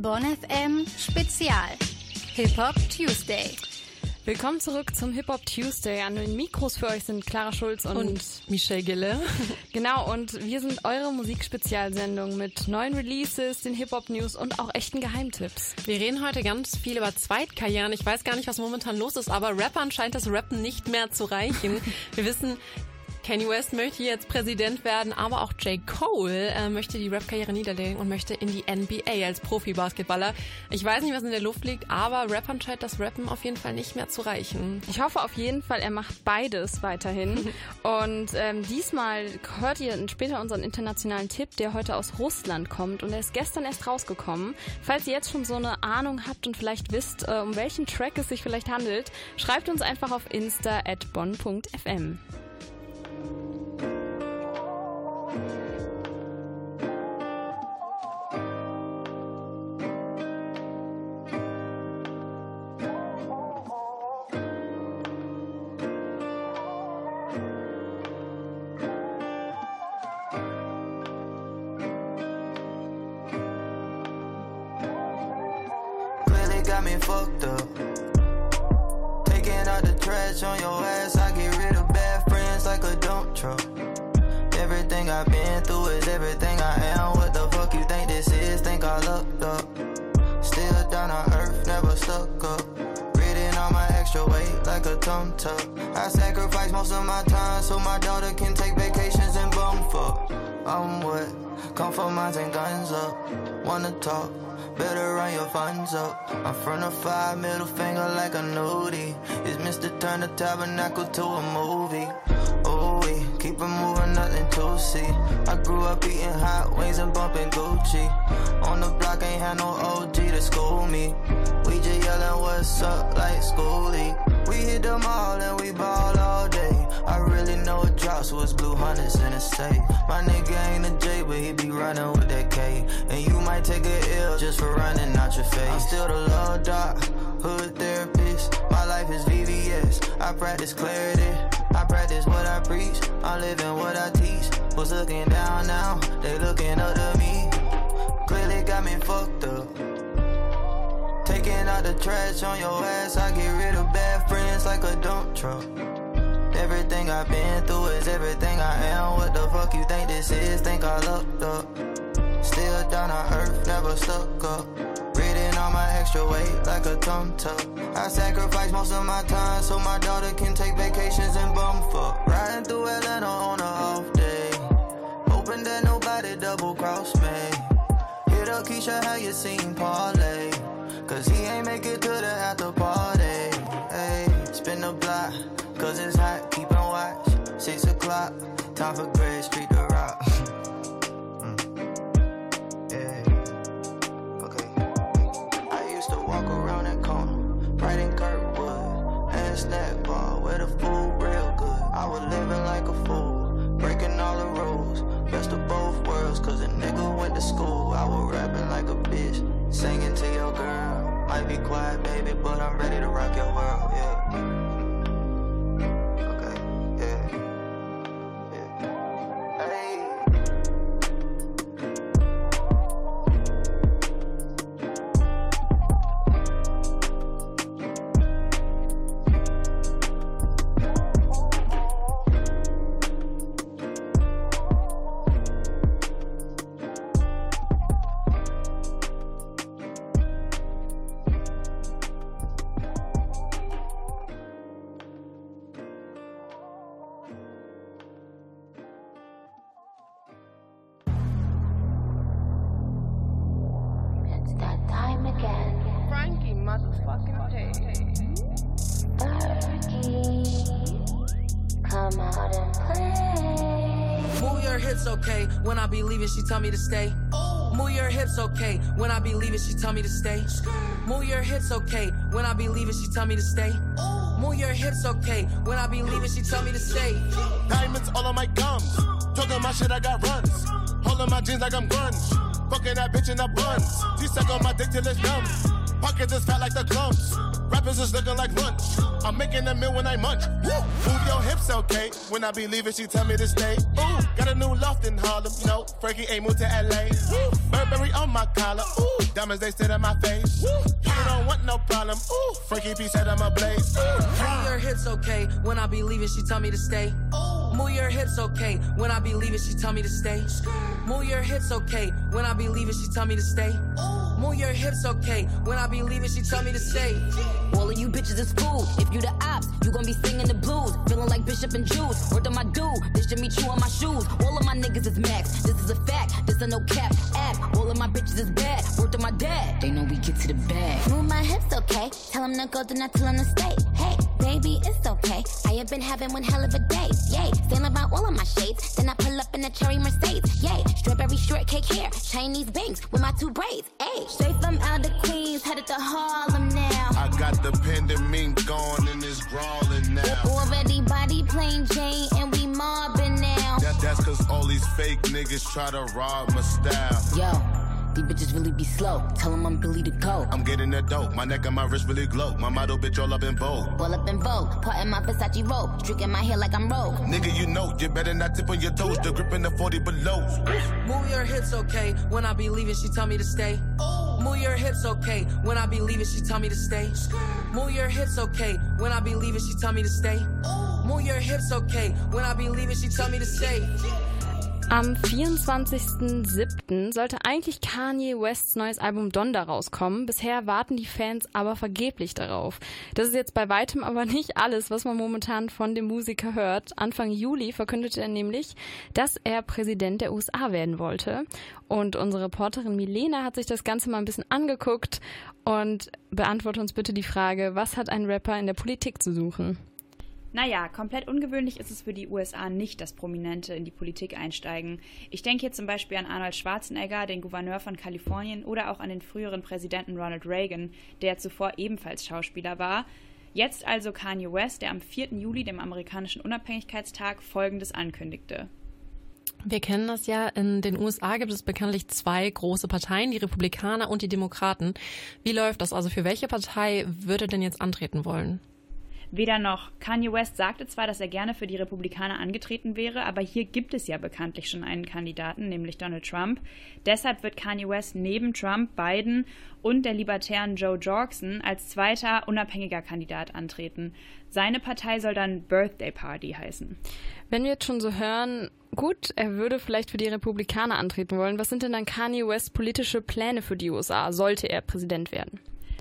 Bonn FM Spezial. Hip Hop Tuesday. Willkommen zurück zum Hip Hop Tuesday. An den Mikros für euch sind Clara Schulz und, und Michelle Gille. genau, und wir sind eure Musikspezialsendung mit neuen Releases, den Hip Hop News und auch echten Geheimtipps. Wir reden heute ganz viel über Zweitkarrieren. Ich weiß gar nicht, was momentan los ist, aber Rappern scheint das Rappen nicht mehr zu reichen. Wir wissen, Kanye West möchte jetzt Präsident werden, aber auch J. Cole äh, möchte die Rap-Karriere niederlegen und möchte in die NBA als Profi-Basketballer. Ich weiß nicht, was in der Luft liegt, aber Rappern scheint das Rappen auf jeden Fall nicht mehr zu reichen. Ich hoffe auf jeden Fall, er macht beides weiterhin. und ähm, diesmal hört ihr später unseren internationalen Tipp, der heute aus Russland kommt und er ist gestern erst rausgekommen. Falls ihr jetzt schon so eine Ahnung habt und vielleicht wisst, äh, um welchen Track es sich vielleicht handelt, schreibt uns einfach auf insta at bonn.fm. thank you. Extra weight like a tum tuck. I sacrifice most of my time so my daughter can take vacations and bum fuck. I'm what? Come for mines and guns up. Wanna talk? Better run your funds up. I'm from the five, middle finger like a nudie. It's Mr. Turn the tabernacle to a movie. I grew up eating hot wings and bumping Gucci. On the block, ain't had no OG to school me. We just yelling what's up like schoolie. We hit them all and we ball really drops was blue hunters in a safe. My nigga ain't a J, but he be running with that K. And you might take a L just for running out your face. I'm still the love doc, hood therapist. My life is VVS. I practice clarity. I practice what I preach. I'm living what I teach. Was looking down now, they looking up to me. Clearly got me fucked up. Taking out the trash on your ass, I get rid of bad friends like a dump truck. Everything I've been through is everything I am. What the fuck you think this is? Think I lucked up. Still down on earth, never stuck up. Reading all my extra weight like a tum tuck. I sacrifice most of my time so my daughter can take vacations and bum fuck. Riding through Atlanta on a off day. Hoping that nobody double cross me. Hit up Keisha, how you seen Parlay? Cause he ain't make it to the after party. Time for Street to rock. Mm. walk around that corner, right in Kirkwood, and snack bar where the food real good. I was living like a fool, breaking all the rules. Best of both worlds, cause a nigga went to school. I was rapping like a bitch, singing to your girl. Might be quiet, baby, but I'm ready to rock your world, yeah. Tell me to stay. Move your hips, okay. When I be leaving, she tell me to stay. Diamonds all on my gums. Talking my shit, I got runs. Holding my jeans like I'm grunge. Fucking that bitch in the buns. She suck on my dick till it's numb. Pockets is fat like the clumps. Rappers is looking like lunch. I'm making a meal when I munch. Move your hips, okay. When I be leaving, she tell me to stay. Ooh, got a new loft in Harlem. No, Frankie ain't moved to LA. Burberry on my collar. Ooh, diamonds, they sit in my face. You don't want no problem. Ooh, Frankie P said I'm a blaze. Move your hips okay. When I be leaving, she tell me to stay. Move your hips okay. When I be leaving, she tell me to stay. Move your hips okay. When I be leaving, she tell me to stay. Move your hips okay. When I be leaving, she tell me to stay. All of you bitches is food. If you the ops, you gon' be singing the blues. Feeling like Bishop and Juice. Word on my dude. This should meet you on my shoes. All of my niggas is max. This is a fact. This a no cap app. All of my bitches is bad. Word on my dad. They know we get to the bag. Move my hips, okay. Tell him to go, then I tell him to stay. Hey, baby, it's okay. I have been having one hell of a day. Yay, feeling about all of my shades. Then I pull up in a cherry Mercedes. Yay, strawberry shortcake hair. Chinese bangs with my two braids. Hey, straight from out of Queens, headed to Harlem now. I got the pendant gone and it's crawling now. Already body plain Jane and we mobbing now. That, that's cause all these fake niggas try to rob my style. Yo. These bitches really be slow. Tell them I'm Billy the Goat. I'm getting that dope. My neck and my wrist really glow. My model bitch all up in vogue. All up in vogue. Part in my Versace robe. Streaking my hair like I'm rogue. Nigga, you know, you better not tip on your toes. The grip in the 40 below. Move your hips okay. When I be leaving, she tell me to stay. Move your hips okay. When I be leaving, she tell me to stay. Move your hips okay. When I be leaving, she tell me to stay. Move your hips okay. When I be leaving, she tell me to stay. Am 24.07. sollte eigentlich Kanye Wests neues Album Donda rauskommen. Bisher warten die Fans aber vergeblich darauf. Das ist jetzt bei weitem aber nicht alles, was man momentan von dem Musiker hört. Anfang Juli verkündete er nämlich, dass er Präsident der USA werden wollte. Und unsere Reporterin Milena hat sich das Ganze mal ein bisschen angeguckt und beantwortet uns bitte die Frage, was hat ein Rapper in der Politik zu suchen? Naja, komplett ungewöhnlich ist es für die USA nicht, dass Prominente in die Politik einsteigen. Ich denke hier zum Beispiel an Arnold Schwarzenegger, den Gouverneur von Kalifornien, oder auch an den früheren Präsidenten Ronald Reagan, der zuvor ebenfalls Schauspieler war. Jetzt also Kanye West, der am 4. Juli, dem amerikanischen Unabhängigkeitstag, Folgendes ankündigte. Wir kennen das ja. In den USA gibt es bekanntlich zwei große Parteien, die Republikaner und die Demokraten. Wie läuft das also? Für welche Partei würde denn jetzt antreten wollen? Weder noch. Kanye West sagte zwar, dass er gerne für die Republikaner angetreten wäre, aber hier gibt es ja bekanntlich schon einen Kandidaten, nämlich Donald Trump. Deshalb wird Kanye West neben Trump, Biden und der libertären Joe Jorgensen als zweiter unabhängiger Kandidat antreten. Seine Partei soll dann Birthday Party heißen. Wenn wir jetzt schon so hören, gut, er würde vielleicht für die Republikaner antreten wollen, was sind denn dann Kanye Wests politische Pläne für die USA, sollte er Präsident werden?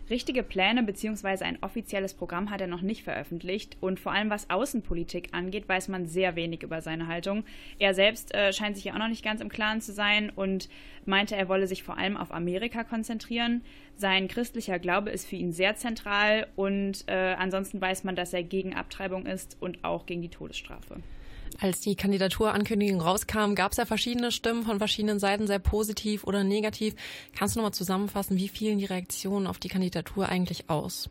Richtige Pläne bzw. ein offizielles Programm hat er noch nicht veröffentlicht und vor allem was Außenpolitik angeht, weiß man sehr wenig über seine Haltung. Er selbst äh, scheint sich ja auch noch nicht ganz im Klaren zu sein und meinte, er wolle sich vor allem auf Amerika konzentrieren. Sein christlicher Glaube ist für ihn sehr zentral und äh, ansonsten weiß man, dass er gegen Abtreibung ist und auch gegen die Todesstrafe. Als die Kandidaturankündigung rauskam, gab es ja verschiedene Stimmen von verschiedenen Seiten, sehr positiv oder negativ. Kannst du nochmal zusammenfassen, wie fielen die Reaktionen auf die Kandidatur eigentlich aus?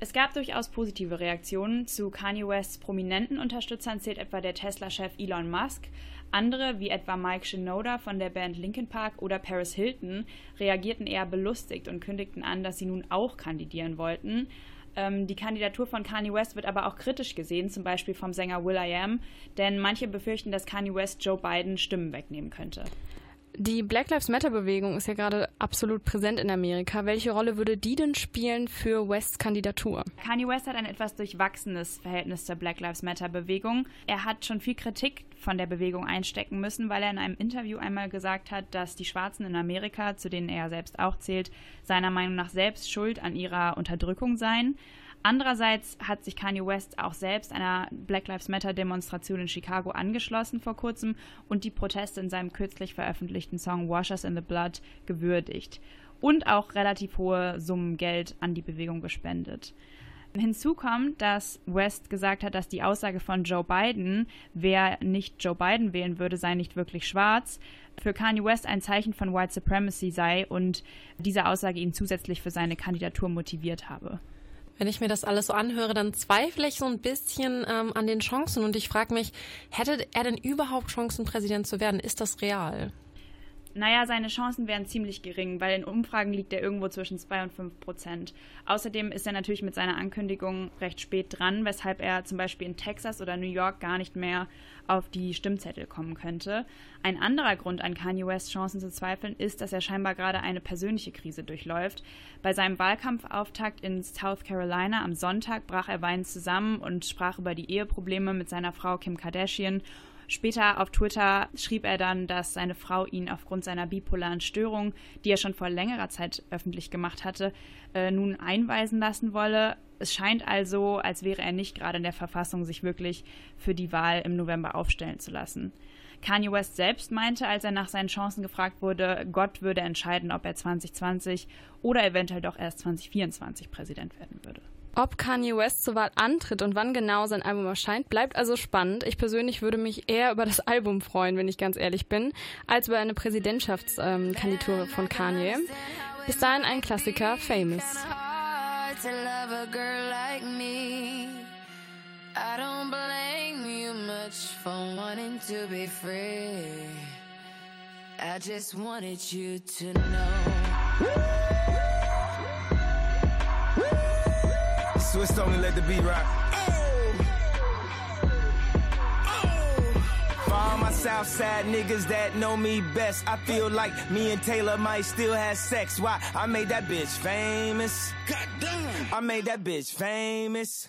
Es gab durchaus positive Reaktionen. Zu Kanye Wests prominenten Unterstützern zählt etwa der Tesla-Chef Elon Musk. Andere, wie etwa Mike Shinoda von der Band Linkin Park oder Paris Hilton, reagierten eher belustigt und kündigten an, dass sie nun auch kandidieren wollten. Ähm, die Kandidatur von Kanye West wird aber auch kritisch gesehen, zum Beispiel vom Sänger Will I Am, denn manche befürchten, dass Kanye West Joe Biden Stimmen wegnehmen könnte. Die Black Lives Matter Bewegung ist ja gerade absolut präsent in Amerika. Welche Rolle würde die denn spielen für Wests Kandidatur? Kanye West hat ein etwas durchwachsenes Verhältnis zur Black Lives Matter Bewegung. Er hat schon viel Kritik von der Bewegung einstecken müssen, weil er in einem Interview einmal gesagt hat, dass die Schwarzen in Amerika, zu denen er selbst auch zählt, seiner Meinung nach selbst schuld an ihrer Unterdrückung seien. Andererseits hat sich Kanye West auch selbst einer Black Lives Matter Demonstration in Chicago angeschlossen vor kurzem und die Proteste in seinem kürzlich veröffentlichten Song Wash Us in the Blood gewürdigt und auch relativ hohe Summen Geld an die Bewegung gespendet. Hinzu kommt, dass West gesagt hat, dass die Aussage von Joe Biden, wer nicht Joe Biden wählen würde, sei nicht wirklich schwarz, für Kanye West ein Zeichen von White Supremacy sei und diese Aussage ihn zusätzlich für seine Kandidatur motiviert habe. Wenn ich mir das alles so anhöre, dann zweifle ich so ein bisschen ähm, an den Chancen und ich frage mich, hätte er denn überhaupt Chancen, Präsident zu werden? Ist das real? Naja, seine Chancen wären ziemlich gering, weil in Umfragen liegt er irgendwo zwischen 2 und 5 Prozent. Außerdem ist er natürlich mit seiner Ankündigung recht spät dran, weshalb er zum Beispiel in Texas oder New York gar nicht mehr auf die Stimmzettel kommen könnte. Ein anderer Grund an Kanye Wests Chancen zu zweifeln ist, dass er scheinbar gerade eine persönliche Krise durchläuft. Bei seinem Wahlkampfauftakt in South Carolina am Sonntag brach er weinend zusammen und sprach über die Eheprobleme mit seiner Frau Kim Kardashian Später auf Twitter schrieb er dann, dass seine Frau ihn aufgrund seiner bipolaren Störung, die er schon vor längerer Zeit öffentlich gemacht hatte, äh, nun einweisen lassen wolle. Es scheint also, als wäre er nicht gerade in der Verfassung, sich wirklich für die Wahl im November aufstellen zu lassen. Kanye West selbst meinte, als er nach seinen Chancen gefragt wurde, Gott würde entscheiden, ob er 2020 oder eventuell doch erst 2024 Präsident werden würde. Ob Kanye West zur Wahl antritt und wann genau sein Album erscheint, bleibt also spannend. Ich persönlich würde mich eher über das Album freuen, wenn ich ganz ehrlich bin, als über eine Präsidentschaftskandidatur ähm, von Kanye. Bis dahin ein Klassiker, Famous. I just wanted you to know. Swiss only let the beat rock. Oh. Oh. For all my Southside niggas that know me best, I feel like me and Taylor might still have sex. Why? I made that bitch famous. Goddamn. I made that bitch famous.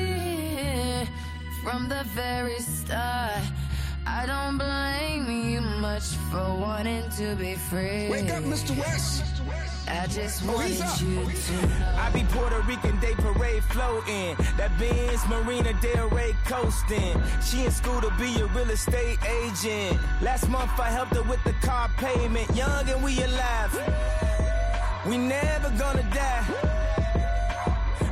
from the very start. I don't blame you much for wanting to be free. Wake up, Mr. West. I just oh, wanted you oh, to know. I be Puerto Rican Day Parade floating. That Benz Marina Del Rey coasting. She in school to be a real estate agent. Last month I helped her with the car payment. Young and we alive. We never gonna die.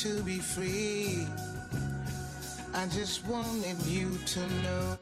to be free. I just wanted you to know.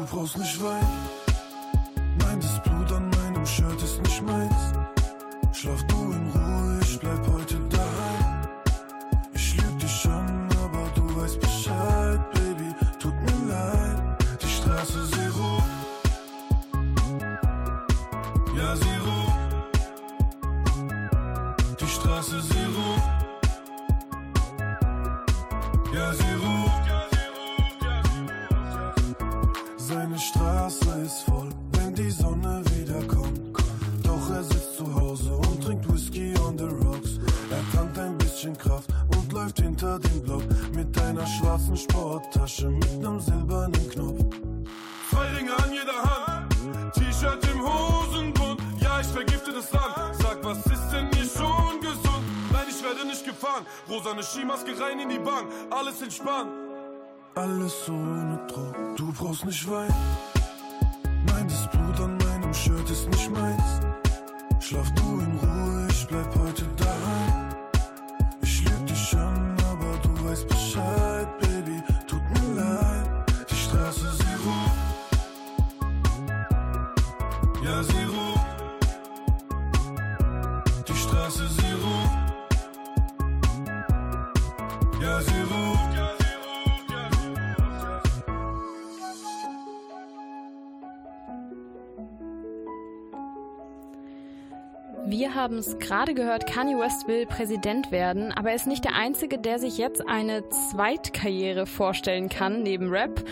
Du brauchst nicht weinen, alles entspannt. Alles ohne Druck, du brauchst nicht weinen. Gerade gehört, Kanye West will Präsident werden, aber er ist nicht der Einzige, der sich jetzt eine Zweitkarriere vorstellen kann neben Rap.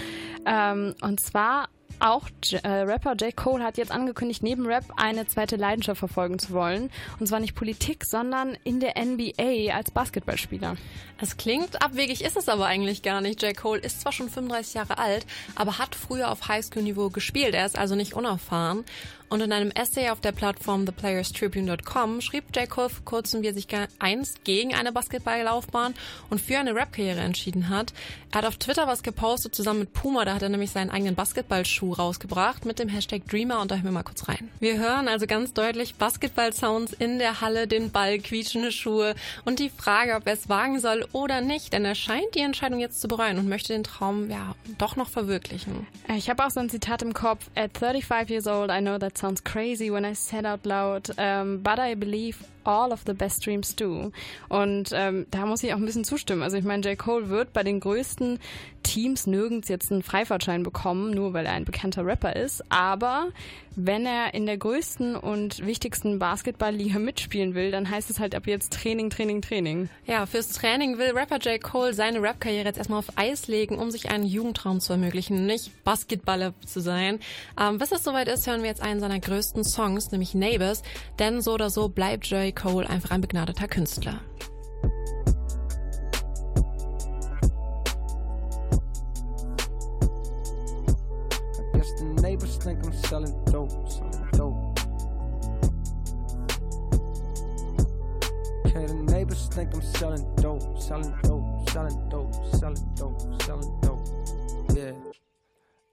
Ähm, und zwar auch J äh, Rapper J. Cole hat jetzt angekündigt, neben Rap eine zweite Leidenschaft verfolgen zu wollen. Und zwar nicht Politik, sondern in der NBA als Basketballspieler. Es klingt abwegig, ist es aber eigentlich gar nicht. J. Cole ist zwar schon 35 Jahre alt, aber hat früher auf Highschool-Niveau gespielt. Er ist also nicht unerfahren. Und in einem Essay auf der Plattform theplayerstribune.com schrieb J. Cole vor kurzem, wie er sich einst gegen eine Basketballlaufbahn und für eine Rap-Karriere entschieden hat. Er hat auf Twitter was gepostet zusammen mit Puma, da hat er nämlich seinen eigenen Basketballschuh rausgebracht mit dem Hashtag Dreamer und da hören wir mal kurz rein. Wir hören also ganz deutlich Basketball-Sounds in der Halle, den Ball, quietschende Schuhe und die Frage, ob er es wagen soll oder nicht, denn er scheint die Entscheidung jetzt zu bereuen und möchte den Traum ja doch noch verwirklichen. Ich habe auch so ein Zitat im Kopf. At 35 years old, I know that sounds crazy when I said out loud, um, but I believe all of the best dreams do. Und ähm, da muss ich auch ein bisschen zustimmen. Also ich meine, J. Cole wird bei den größten Teams nirgends jetzt einen Freifahrtschein bekommen, nur weil er ein bekannter Rapper ist. Aber wenn er in der größten und wichtigsten Basketballliga mitspielen will, dann heißt es halt ab jetzt Training, Training, Training. Ja, fürs Training will Rapper J. Cole seine Rap-Karriere jetzt erstmal auf Eis legen, um sich einen Jugendtraum zu ermöglichen, nicht Basketballer zu sein. Ähm, bis es soweit ist, hören wir jetzt einen seiner größten Songs, nämlich Neighbors, denn so oder so bleibt J. Cole einfach ein begnadeter Künstler. Selling dope, selling dope. Okay, the neighbors think I'm selling dope, selling dope, selling dope, selling dope, selling dope. Yeah.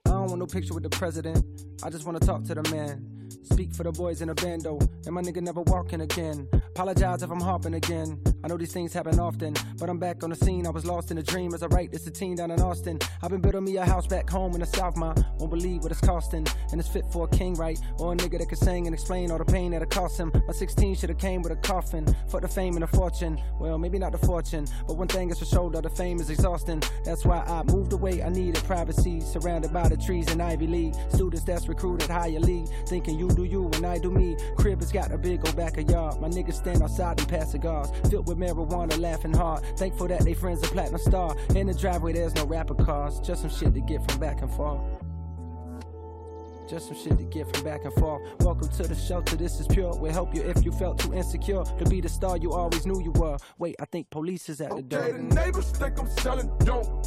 I don't want no picture with the president. I just wanna talk to the man. Speak for the boys in the bando, and my nigga never walking again. Apologize if I'm harping again. I know these things happen often, but I'm back on the scene. I was lost in a dream as I write this a teen down in Austin. I've been building me a house back home in the South, ma. Won't believe what it's costing, and it's fit for a king, right? Or a nigga that can sing and explain all the pain that it cost him. My 16 should have came with a coffin. Fuck the fame and the fortune. Well, maybe not the fortune, but one thing is for sure, the fame is exhausting. That's why I moved away. I needed privacy, surrounded by the trees in Ivy League. Students that's recruited higher league, thinking you do you and I do me. Crib has got a big old back of yard. My niggas stand outside and pass cigars, filled with marijuana, laughing hard. Thankful that they friends a platinum star. In the driveway, there's no rapper cars, just some shit to get from back and forth. Just some shit to get from back and forth. Welcome to the shelter, this is pure. We'll help you if you felt too insecure to be the star you always knew you were. Wait, I think police is at the door. Okay, the neighbors think I'm selling dope.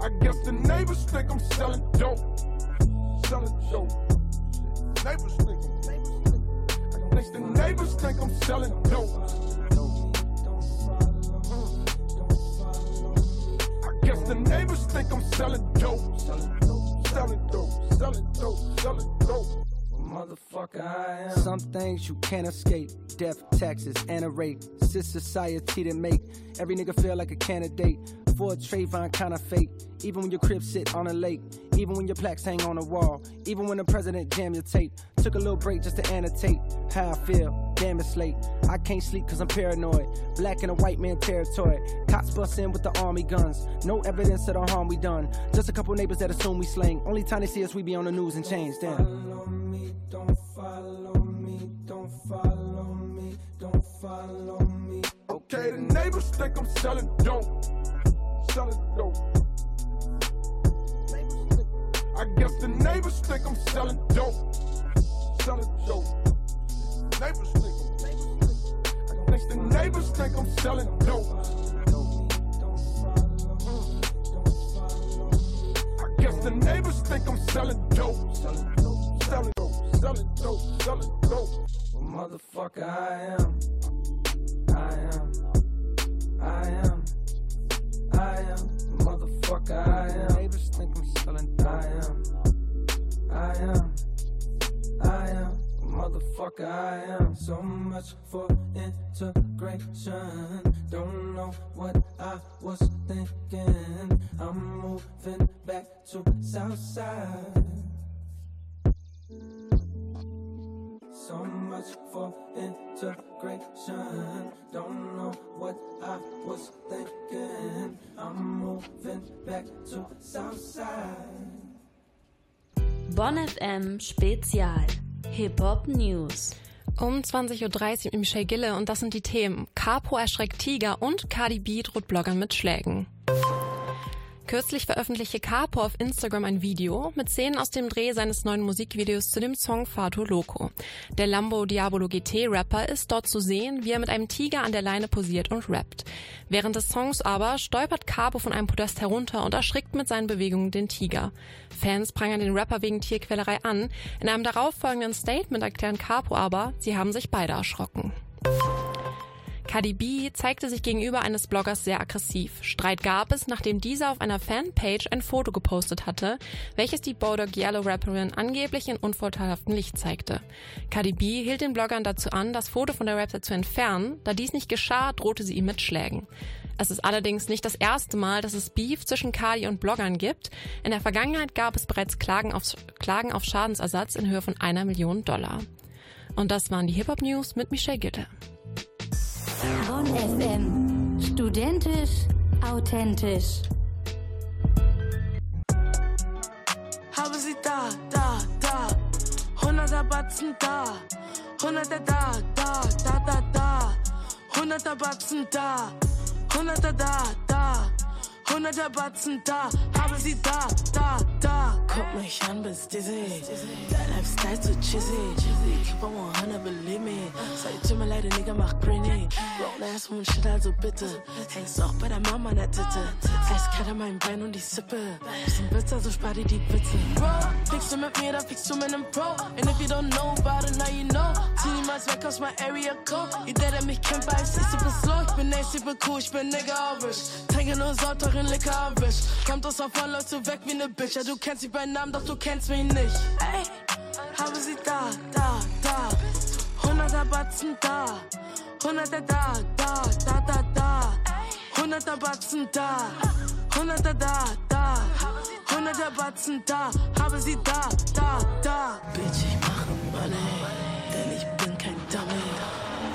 I guess the neighbors think I'm selling dope. Selling dope. Neighbors think think, guess the neighbors think I'm selling dope. I guess the neighbors think I'm selling dope. Selling dope, selling dope, selling dope, selling dope. Motherfucker, I am. Some things you can't escape. Death, taxes, and a rape. It's this society that make every nigga feel like a candidate. for a Trayvon kind of fate. Even when your crib sit on a lake, even when your plaques hang on a wall, even when the president jam your tape. Took a little break just to annotate how I feel. Damn, it's late. I can't sleep cause I'm paranoid. Black in a white man territory. Cops bust in with the army guns. No evidence of the harm we done. Just a couple neighbors that assume we slang. Only time they see us, we be on the news and change. Damn. Don't follow me, don't follow me, don't follow me. Okay, the neighbors think I'm selling dope. Selling dope. I guess the neighbors think I'm selling dope. Selling dope. Neighbors think. I guess the neighbors think I'm selling dope. The neighbors think I'm selling dope. Selling dope. Selling dope. Selling dope. Well, motherfucker, I am. I am. I am. I am. Motherfucker, I am. Neighbors think I'm selling. dope. I am. I am. I am. Motherfucker, I am. So much for integration. Don't know what I was thinking. I'm moving back to Southside. So much for integration. Don't know what I was thinking. I'm moving back to Southside. Bonn FM Spezial. Hip-Hop News. Um 20.30 Uhr mit Michelle Gille und das sind die Themen. Capo erschreckt Tiger und Cardi B droht Bloggern mit Schlägen. Kürzlich veröffentlichte Capo auf Instagram ein Video mit Szenen aus dem Dreh seines neuen Musikvideos zu dem Song Fato Loco. Der Lambo Diabolo GT Rapper ist dort zu sehen, wie er mit einem Tiger an der Leine posiert und rappt. Während des Songs aber stolpert Capo von einem Podest herunter und erschrickt mit seinen Bewegungen den Tiger. Fans prangern den Rapper wegen Tierquälerei an. In einem darauffolgenden Statement erklären Capo aber, sie haben sich beide erschrocken. Cardi B zeigte sich gegenüber eines Bloggers sehr aggressiv. Streit gab es, nachdem dieser auf einer Fanpage ein Foto gepostet hatte, welches die Bodak Yellow Rapperin angeblich in unvorteilhaftem Licht zeigte. Cardi B hielt den Bloggern dazu an, das Foto von der Rapper zu entfernen. Da dies nicht geschah, drohte sie ihm mit Schlägen. Es ist allerdings nicht das erste Mal, dass es Beef zwischen Cardi und Bloggern gibt. In der Vergangenheit gab es bereits Klagen auf, Klagen auf Schadensersatz in Höhe von einer Million Dollar. Und das waren die Hip-Hop News mit Michelle Gitte. Bonn FM. Studentisch, authentisch. Habe sie da, da, da. Hunderter Batzen da. Hunderter da, da, da, da, da. Hunderter Batzen da. Hunderter da, da. Hunderter Batzen da. Habe sie da, da, da. Guck mich an, bist dizzy. Dein Lifestyle zu cheesy. Keep on 100, believe me. Sag, tut mir leid, der Nigga macht Greenie. Roll ass und shit, also bitte. Hängst auch bei der Mama an der Titte. Eiskalt an meinem Bein und die Sippe. Bisschen Witz, so spar dir die Witze. Bro, fickst du mit mir, dann fickst du mit nem Pro. And if you don't know about it, now you know. Zieh niemals weg aus my area code. Jeder, der mich kennt, weiß, ich super slow. Ich bin nice, super cool, ich bin Nigga Average. Trinke nur sauteuren Liquor erwischt. Kommt aus auf Mann, läufst du weg wie ne Bitch. Ja, du kennst mich bei Namen, doch du kennst mich nicht. Ey, habe sie da, da, da. Hunderter Batzen da. Hunderter da, da, da, da, da. Hunderter Batzen da. Hunderter da, da. Hunderter Batzen da. Habe sie da, da, da. Bitch, ich mache Money. Denn ich bin kein Dummy.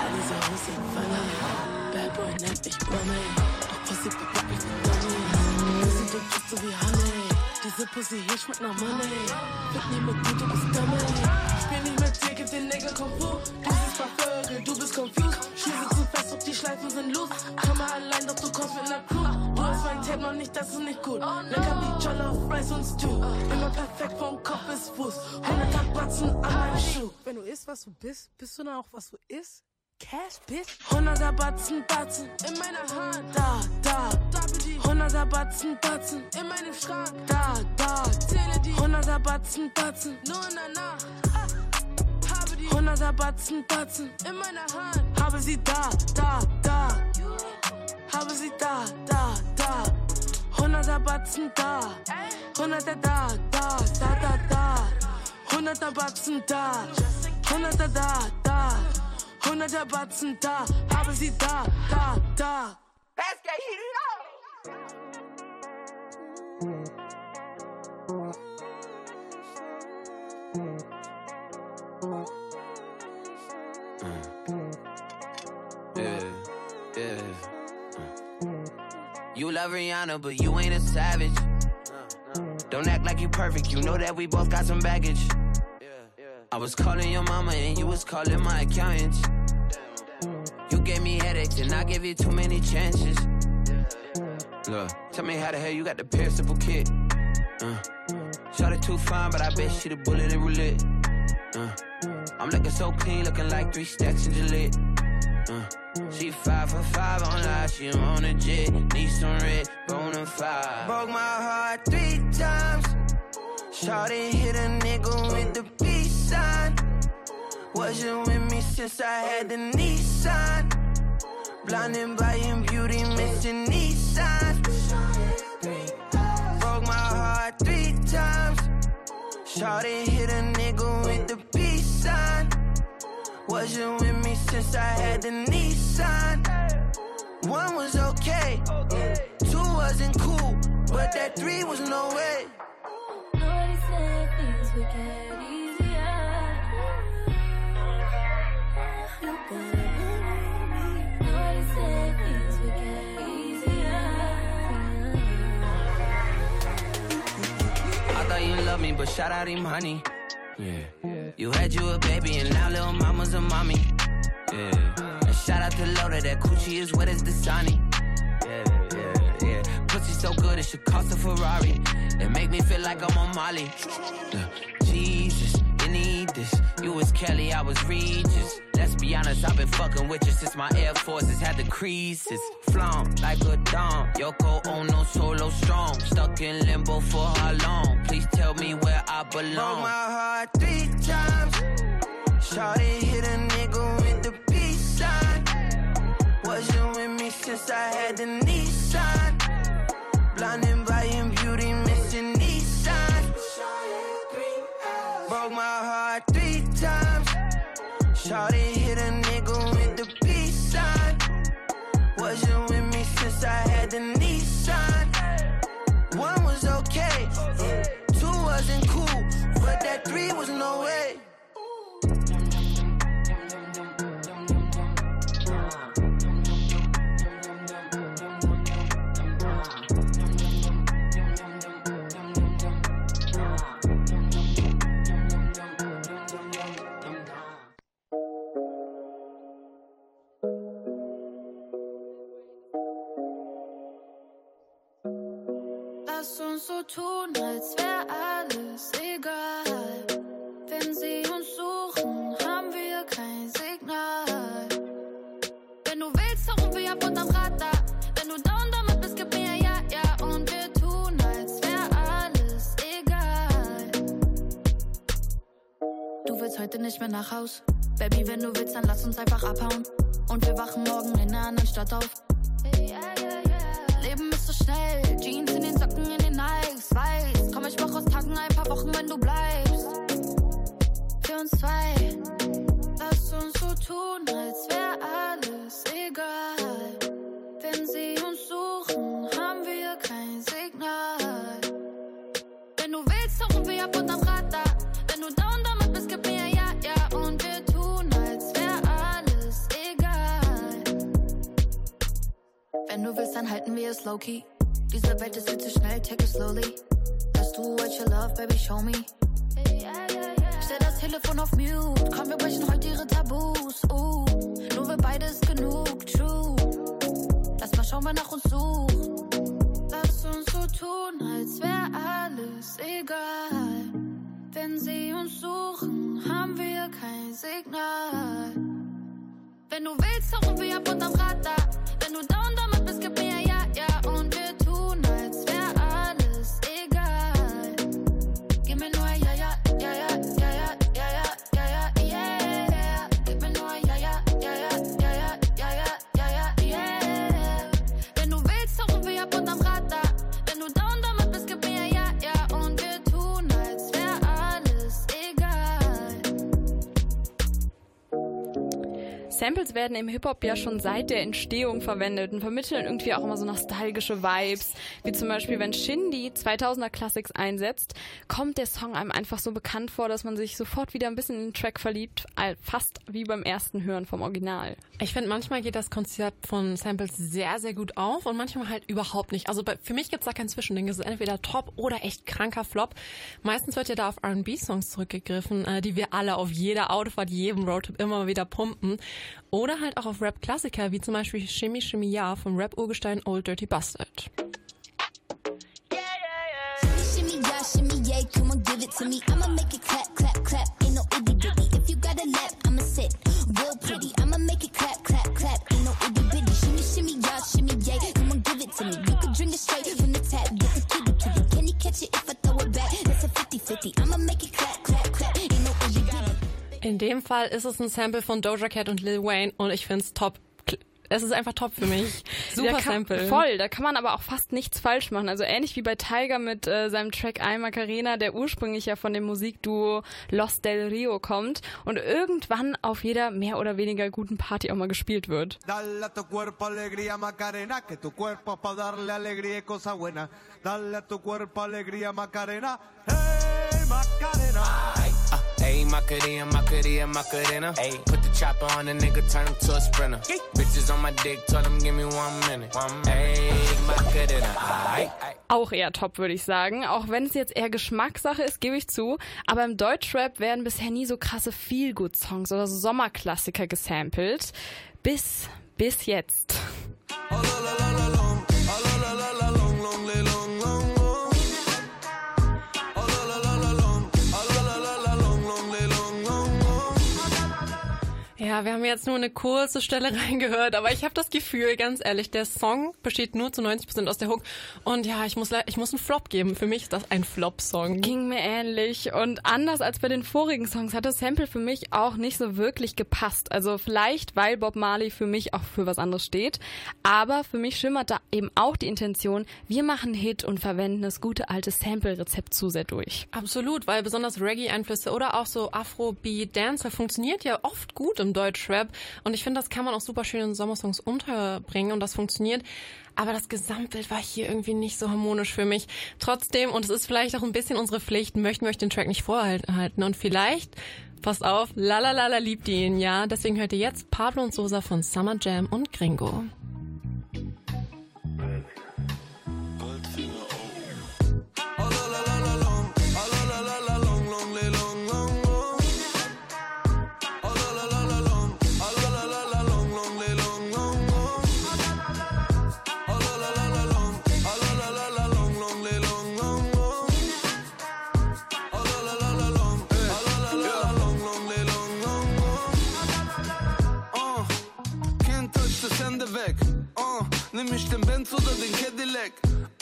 All diese Hoes sind funny. Bad Boy nennt mich Bunny. Doch Pussy so wie Honey. Diese Pussy hier schmeckt nach Money. Fick nie mit mir, du bist Dummy. Spiel nicht mit dir, gib den Nigga Konfu. Du siehst Parföre, du bist confused. Schließe zu fest, doch die Schleifen sind los. Komm mal allein, doch du kommst mit ner Crew. Du hast mein Tape noch nicht, das ist nicht gut. Lecker wie Jollof, Rice und Stew. Immer perfekt vom Kopf bis Fuß. 100 Batzen an meinem Schuh. Wenn du isst, was du bist, bist du dann auch, was du isst? Cash, bitch. 100er Batzen, Batzen in meiner Hand. Da, da, da 100er Batzen, Batzen in meinem Schrank. Da, da, zähle die 100er Batzen, Batzen nur in der Nacht. Ah, habe die 100er Batzen, Batzen in meiner Hand. Habe sie da, da, da. Habe sie da, da, da. 100er Batzen da. 100er da, da, da, da, da. 100er Batzen da. 100er da, da. hunderte Batzen da, habe sie da, da, da. Mm. You love Rihanna, but you ain't a savage. Don't act like you perfect, you know that we both got some baggage. I was calling your mama and you was calling my accountant. You gave me headaches and I gave you too many chances. Look, tell me how the hell you got the perishable kid. Uh, shot it too fine, but I bet she the bullet in roulette. Uh, I'm looking so clean, looking like three stacks in Gillette. Uh, she five for five on live, she on a jet. Need some red, bona fide. Broke my heart three times. Shawty hit a nigga with the Wasn't with me since I had the Nissan. Blinded by your beauty, missing signs. Broke my heart three times. shot Shawty hit a nigga with the peace sign. Wasn't with me since I had the Nissan. One was okay, two wasn't cool, but that three was no way. Said things I thought you loved me, but shout out him, honey. Yeah. You had you a baby, and now little mama's a mommy. Yeah. And shout out to Loda, that coochie is wet as the sunny. Yeah, yeah, yeah. Pussy so good, it should cost a Ferrari. It make me feel like I'm on Molly. Yeah. Need this. You was Kelly, I was Regis. Let's be honest, I've been fucking with you since my Air Forces had the creases. Flown like a dom. Yoko Ono solo strong. Stuck in limbo for how long? Please tell me where I belong. Broke my heart three times. Shawty hit a nigga with the peace sign. Wasn't with me since I had the Nissan. Blinded Shawty hit a nigga with the peace sign. Wasn't with me since I had the Nissan. One was okay, two wasn't cool, but that three was no got werden im Hip-Hop ja schon seit der Entstehung verwendet und vermitteln irgendwie auch immer so nostalgische Vibes. Wie zum Beispiel, wenn Shindy 2000er Classics einsetzt, kommt der Song einem einfach so bekannt vor, dass man sich sofort wieder ein bisschen in den Track verliebt, fast wie beim ersten Hören vom Original. Ich finde, manchmal geht das Konzept von Samples sehr, sehr gut auf und manchmal halt überhaupt nicht. Also bei, für mich gibt es da kein Zwischending. Es ist entweder top oder echt kranker Flop. Meistens wird ja da auf R&B-Songs zurückgegriffen, äh, die wir alle auf jeder Autofahrt, jedem Roadtrip immer wieder pumpen. Oder halt auch auf Rap-Klassiker, wie zum Beispiel Shimmy Shimmy Ja vom Rap-Urgestein Old Dirty Bastard. Shimmy, yeah, shimmy, yeah, come on, give it to me. I'ma make it clap, clap, clap. Ain't no itty bitty. If you got a lap, I'ma sit real pretty. I'ma make it clap, clap, clap. Ain't no itty bitty. Shimmy, shimmy, yeah, shimmy, yeah. Come on, give it to me. You can drink it straight from the tap. Get the kitty, kitty. Can you catch it if I throw it back? That's a 50-50. I'ma make it In dem Fall ist es ein Sample von Doja Cat und Lil Wayne und ich find's top. Es ist einfach top für mich. Super Da kann, Sample. Voll, da kann man aber auch fast nichts falsch machen. Also ähnlich wie bei Tiger mit äh, seinem Track I Macarena, der ursprünglich ja von dem Musikduo Los del Rio kommt und irgendwann auf jeder mehr oder weniger guten Party auch mal gespielt wird. Dale a tu cuerpo alegría Macarena, que tu cuerpo es pa' darle alegría y cosa buena. Dale a tu cuerpo alegría Macarena, hey Macarena. Ayy, Macarena, Macarena, Macarena. Ayy, put the chopper on the nigga, turn him to a sprinter. Bitches on my dick, tell him give me one minute. One minute. Ayy, Macarena. Aight. Auch eher top, würde ich sagen. Auch wenn es jetzt eher Geschmackssache ist, gebe ich zu. Aber im Deutschrap werden bisher nie so krasse Feel-Good-Songs oder so Sommerklassiker gesampelt. Bis, bis jetzt. Ja, wir haben jetzt nur eine kurze Stelle reingehört, aber ich habe das Gefühl, ganz ehrlich, der Song besteht nur zu 90% aus der Hook. Und ja, ich muss, ich muss einen Flop geben. Für mich ist das ein Flop-Song. Ging mir ähnlich. Und anders als bei den vorigen Songs hat das Sample für mich auch nicht so wirklich gepasst. Also vielleicht, weil Bob Marley für mich auch für was anderes steht. Aber für mich schimmert da eben auch die Intention, wir machen Hit und verwenden das gute alte Sample-Rezept zu sehr durch. Absolut, weil besonders Reggae-Einflüsse oder auch so Afrobeat, Dancer funktioniert ja oft gut im Deutschrap. Und ich finde, das kann man auch super schön in Sommersongs unterbringen und das funktioniert. Aber das Gesamtbild war hier irgendwie nicht so harmonisch für mich. Trotzdem, und es ist vielleicht auch ein bisschen unsere Pflicht, möchten wir euch den Track nicht vorhalten. Und vielleicht, passt auf, lalalala liebt ihr ihn, ja. Deswegen hört ihr jetzt Pablo und Sosa von Summer Jam und Gringo. Den Cadillac.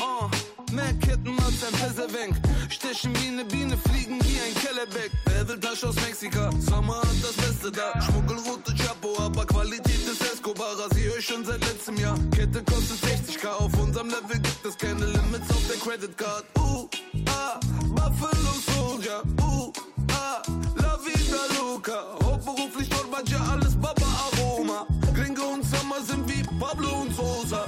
Uh, mehr Ketten als ein Pessewenk. Stechen wie eine Biene, fliegen wie ein Kellerbeck. Wer aus Mexika? Summer hat das Beste da. Schmuggelrote Chapo, aber Qualität ist Escobar. Rasier euch schon seit letztem Jahr. Kette kostet 60k. Auf unserem Level gibt es keine Limits auf der Credit Card. Uh, ah, Buffalo Soldier. Uh, ah, La Vida Loca. Hauptberuflich Normaja, alles Baba Aroma. Gringo und Summer sind wie Pablo und Sosa.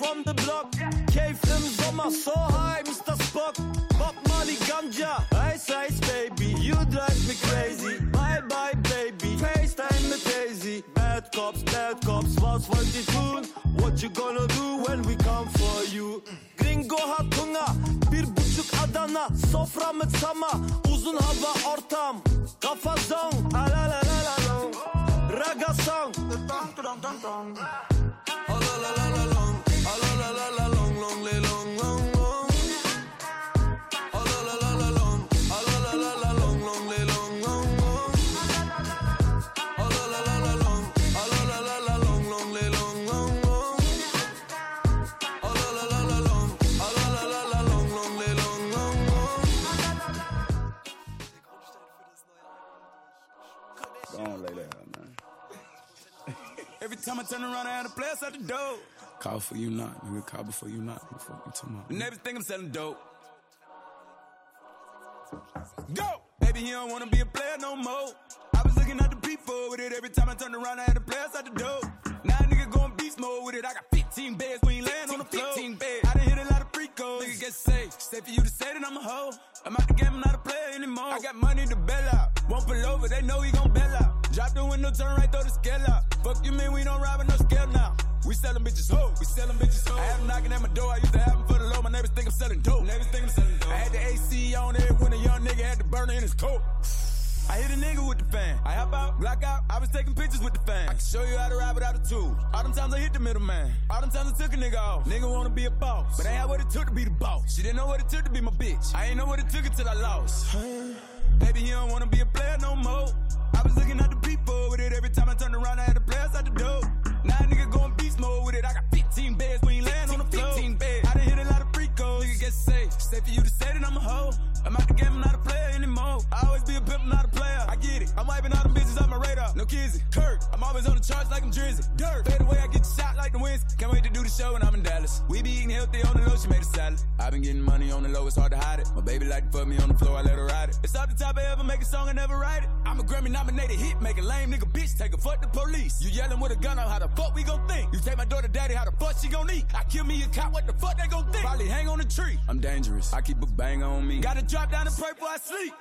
From the block, Cave im Sommer, so high, Mr. Spock. Bob Marley Ganja, Ice Ice Baby, you drive me crazy. Bye bye Baby, FaceTime mit Daisy. Bad Cops, Bad Cops, was wollt ihr tun? What you gonna do when we come for you? Gringo hat Hunger, bir buçuk Adana, sofra mit Summer, uzun hava ortam. Kafa song, alalalalong, raga song. Alalalalong, alalalalong, Every time I turn around, I had a place at the door. Call for you not, nigga. Call before you not. Before you about. The neighbors think I'm selling dope. Go! Baby, he don't wanna be a player no more. I was looking at the people with it. Every time I turned around, I had a place at the door. Now nigga going beast mode with it. I got 15 beds you land on the floor. 15 beds. I done hit a lot of freakos. Nigga get safe. Safe for you to say that I'm a hoe. I'm out the game, I'm not a player anymore. I got money to bail out. Won't pull over, they know we gon' bail out. Drop the window, turn right, throw the scale out. Fuck you, mean we don't ride with no scale now. We sellin' bitches ho, we sellin' bitches ho. I had them knocking at my door, I used to have them for the low. My neighbors think I'm selling dope. Neighbors think I'm selling dope. I had the AC on it when a young nigga had the burner in his coat. I hit a nigga with the fan. I hop out, block out. I was taking pictures with the fan. I can show you how to ride without a tool. All them times I hit the middleman. All them times I took a nigga off. Nigga wanna be a boss, but ain't had what it took to be the boss. She didn't know what it took to be my bitch. I ain't know what it took until I lost. Baby, he don't wanna be a player no more. I was looking at the people with it. Every time I turned around, I had the players out the door. Now a nigga going beast mode with it. I got 15 beds when you land on the floor. 15 beds. I done hit a lot of free freakos. Nigga get safe. Safe for you to say that I'm a hoe. I'm out the game, I'm not a player I always be a pimp, not a player. I get it. I'm wiping all them bitches off my radar. No kizzy. Kurt. I'm always on the charts like I'm Drizzy. Dirt. Fade away, I get shot like the winds. Can't wait to do the show when I'm in Dallas. We be eating healthy on the low, she made a salad. i been getting money on the low, it's hard to hide it. My baby like to fuck me on the floor, I let her ride it. It's off the top I ever make a song, I never write it. I'm a Grammy nominated hit, make a lame nigga bitch, take a fuck the police. You yelling with a gun out, how the fuck we gon' think? You take my daughter daddy, how the fuck she gon' eat? I kill me a cop, what the fuck they gon' think? Probably hang on a tree. I'm dangerous, I keep a bang on me. Gotta drop down and pray before I sleep.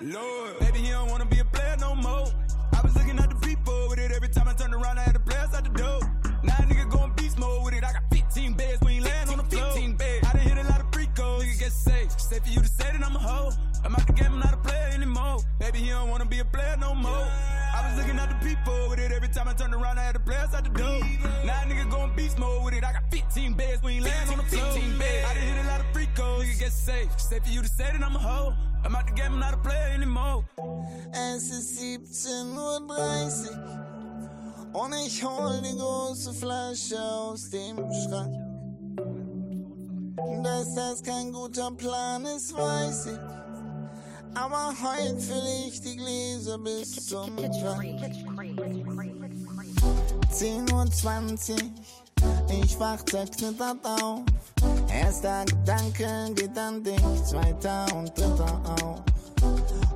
Baby, he don't wanna be a player no more. I was looking at the people with it. Every time I turned around, I had the players out the door. Now a nigga going beast mode with it. I got 15 beds when you land on the floor. 15 beds. I done hit a lot of freakos. Nigga get safe. Safe for you to say that I'm a hoe. I'm out the game, I'm not a player anymore. Baby, he don't wanna be a player no more. I was looking at the people with it. Every time I turned around, I had the players out the door. Now a nigga going beast mode with it. I got 15 beds when you land on the floor. 15 beds. I done hit a lot of freakos. Nigga get safe. Safe for you to say that I'm a hoe. I'm out the game, not a player anymore. Es ist 17.30 Uhr und ich hol die große Flasche aus dem Schrank. Dass das kein guter Plan ist, weiß ich. Aber heute fülle ich die Gläser bis zum Rand. 10.20 Uhr, ich wach zerknittert auf. Erster Gedanke geht an dich, zweiter und dritter auch.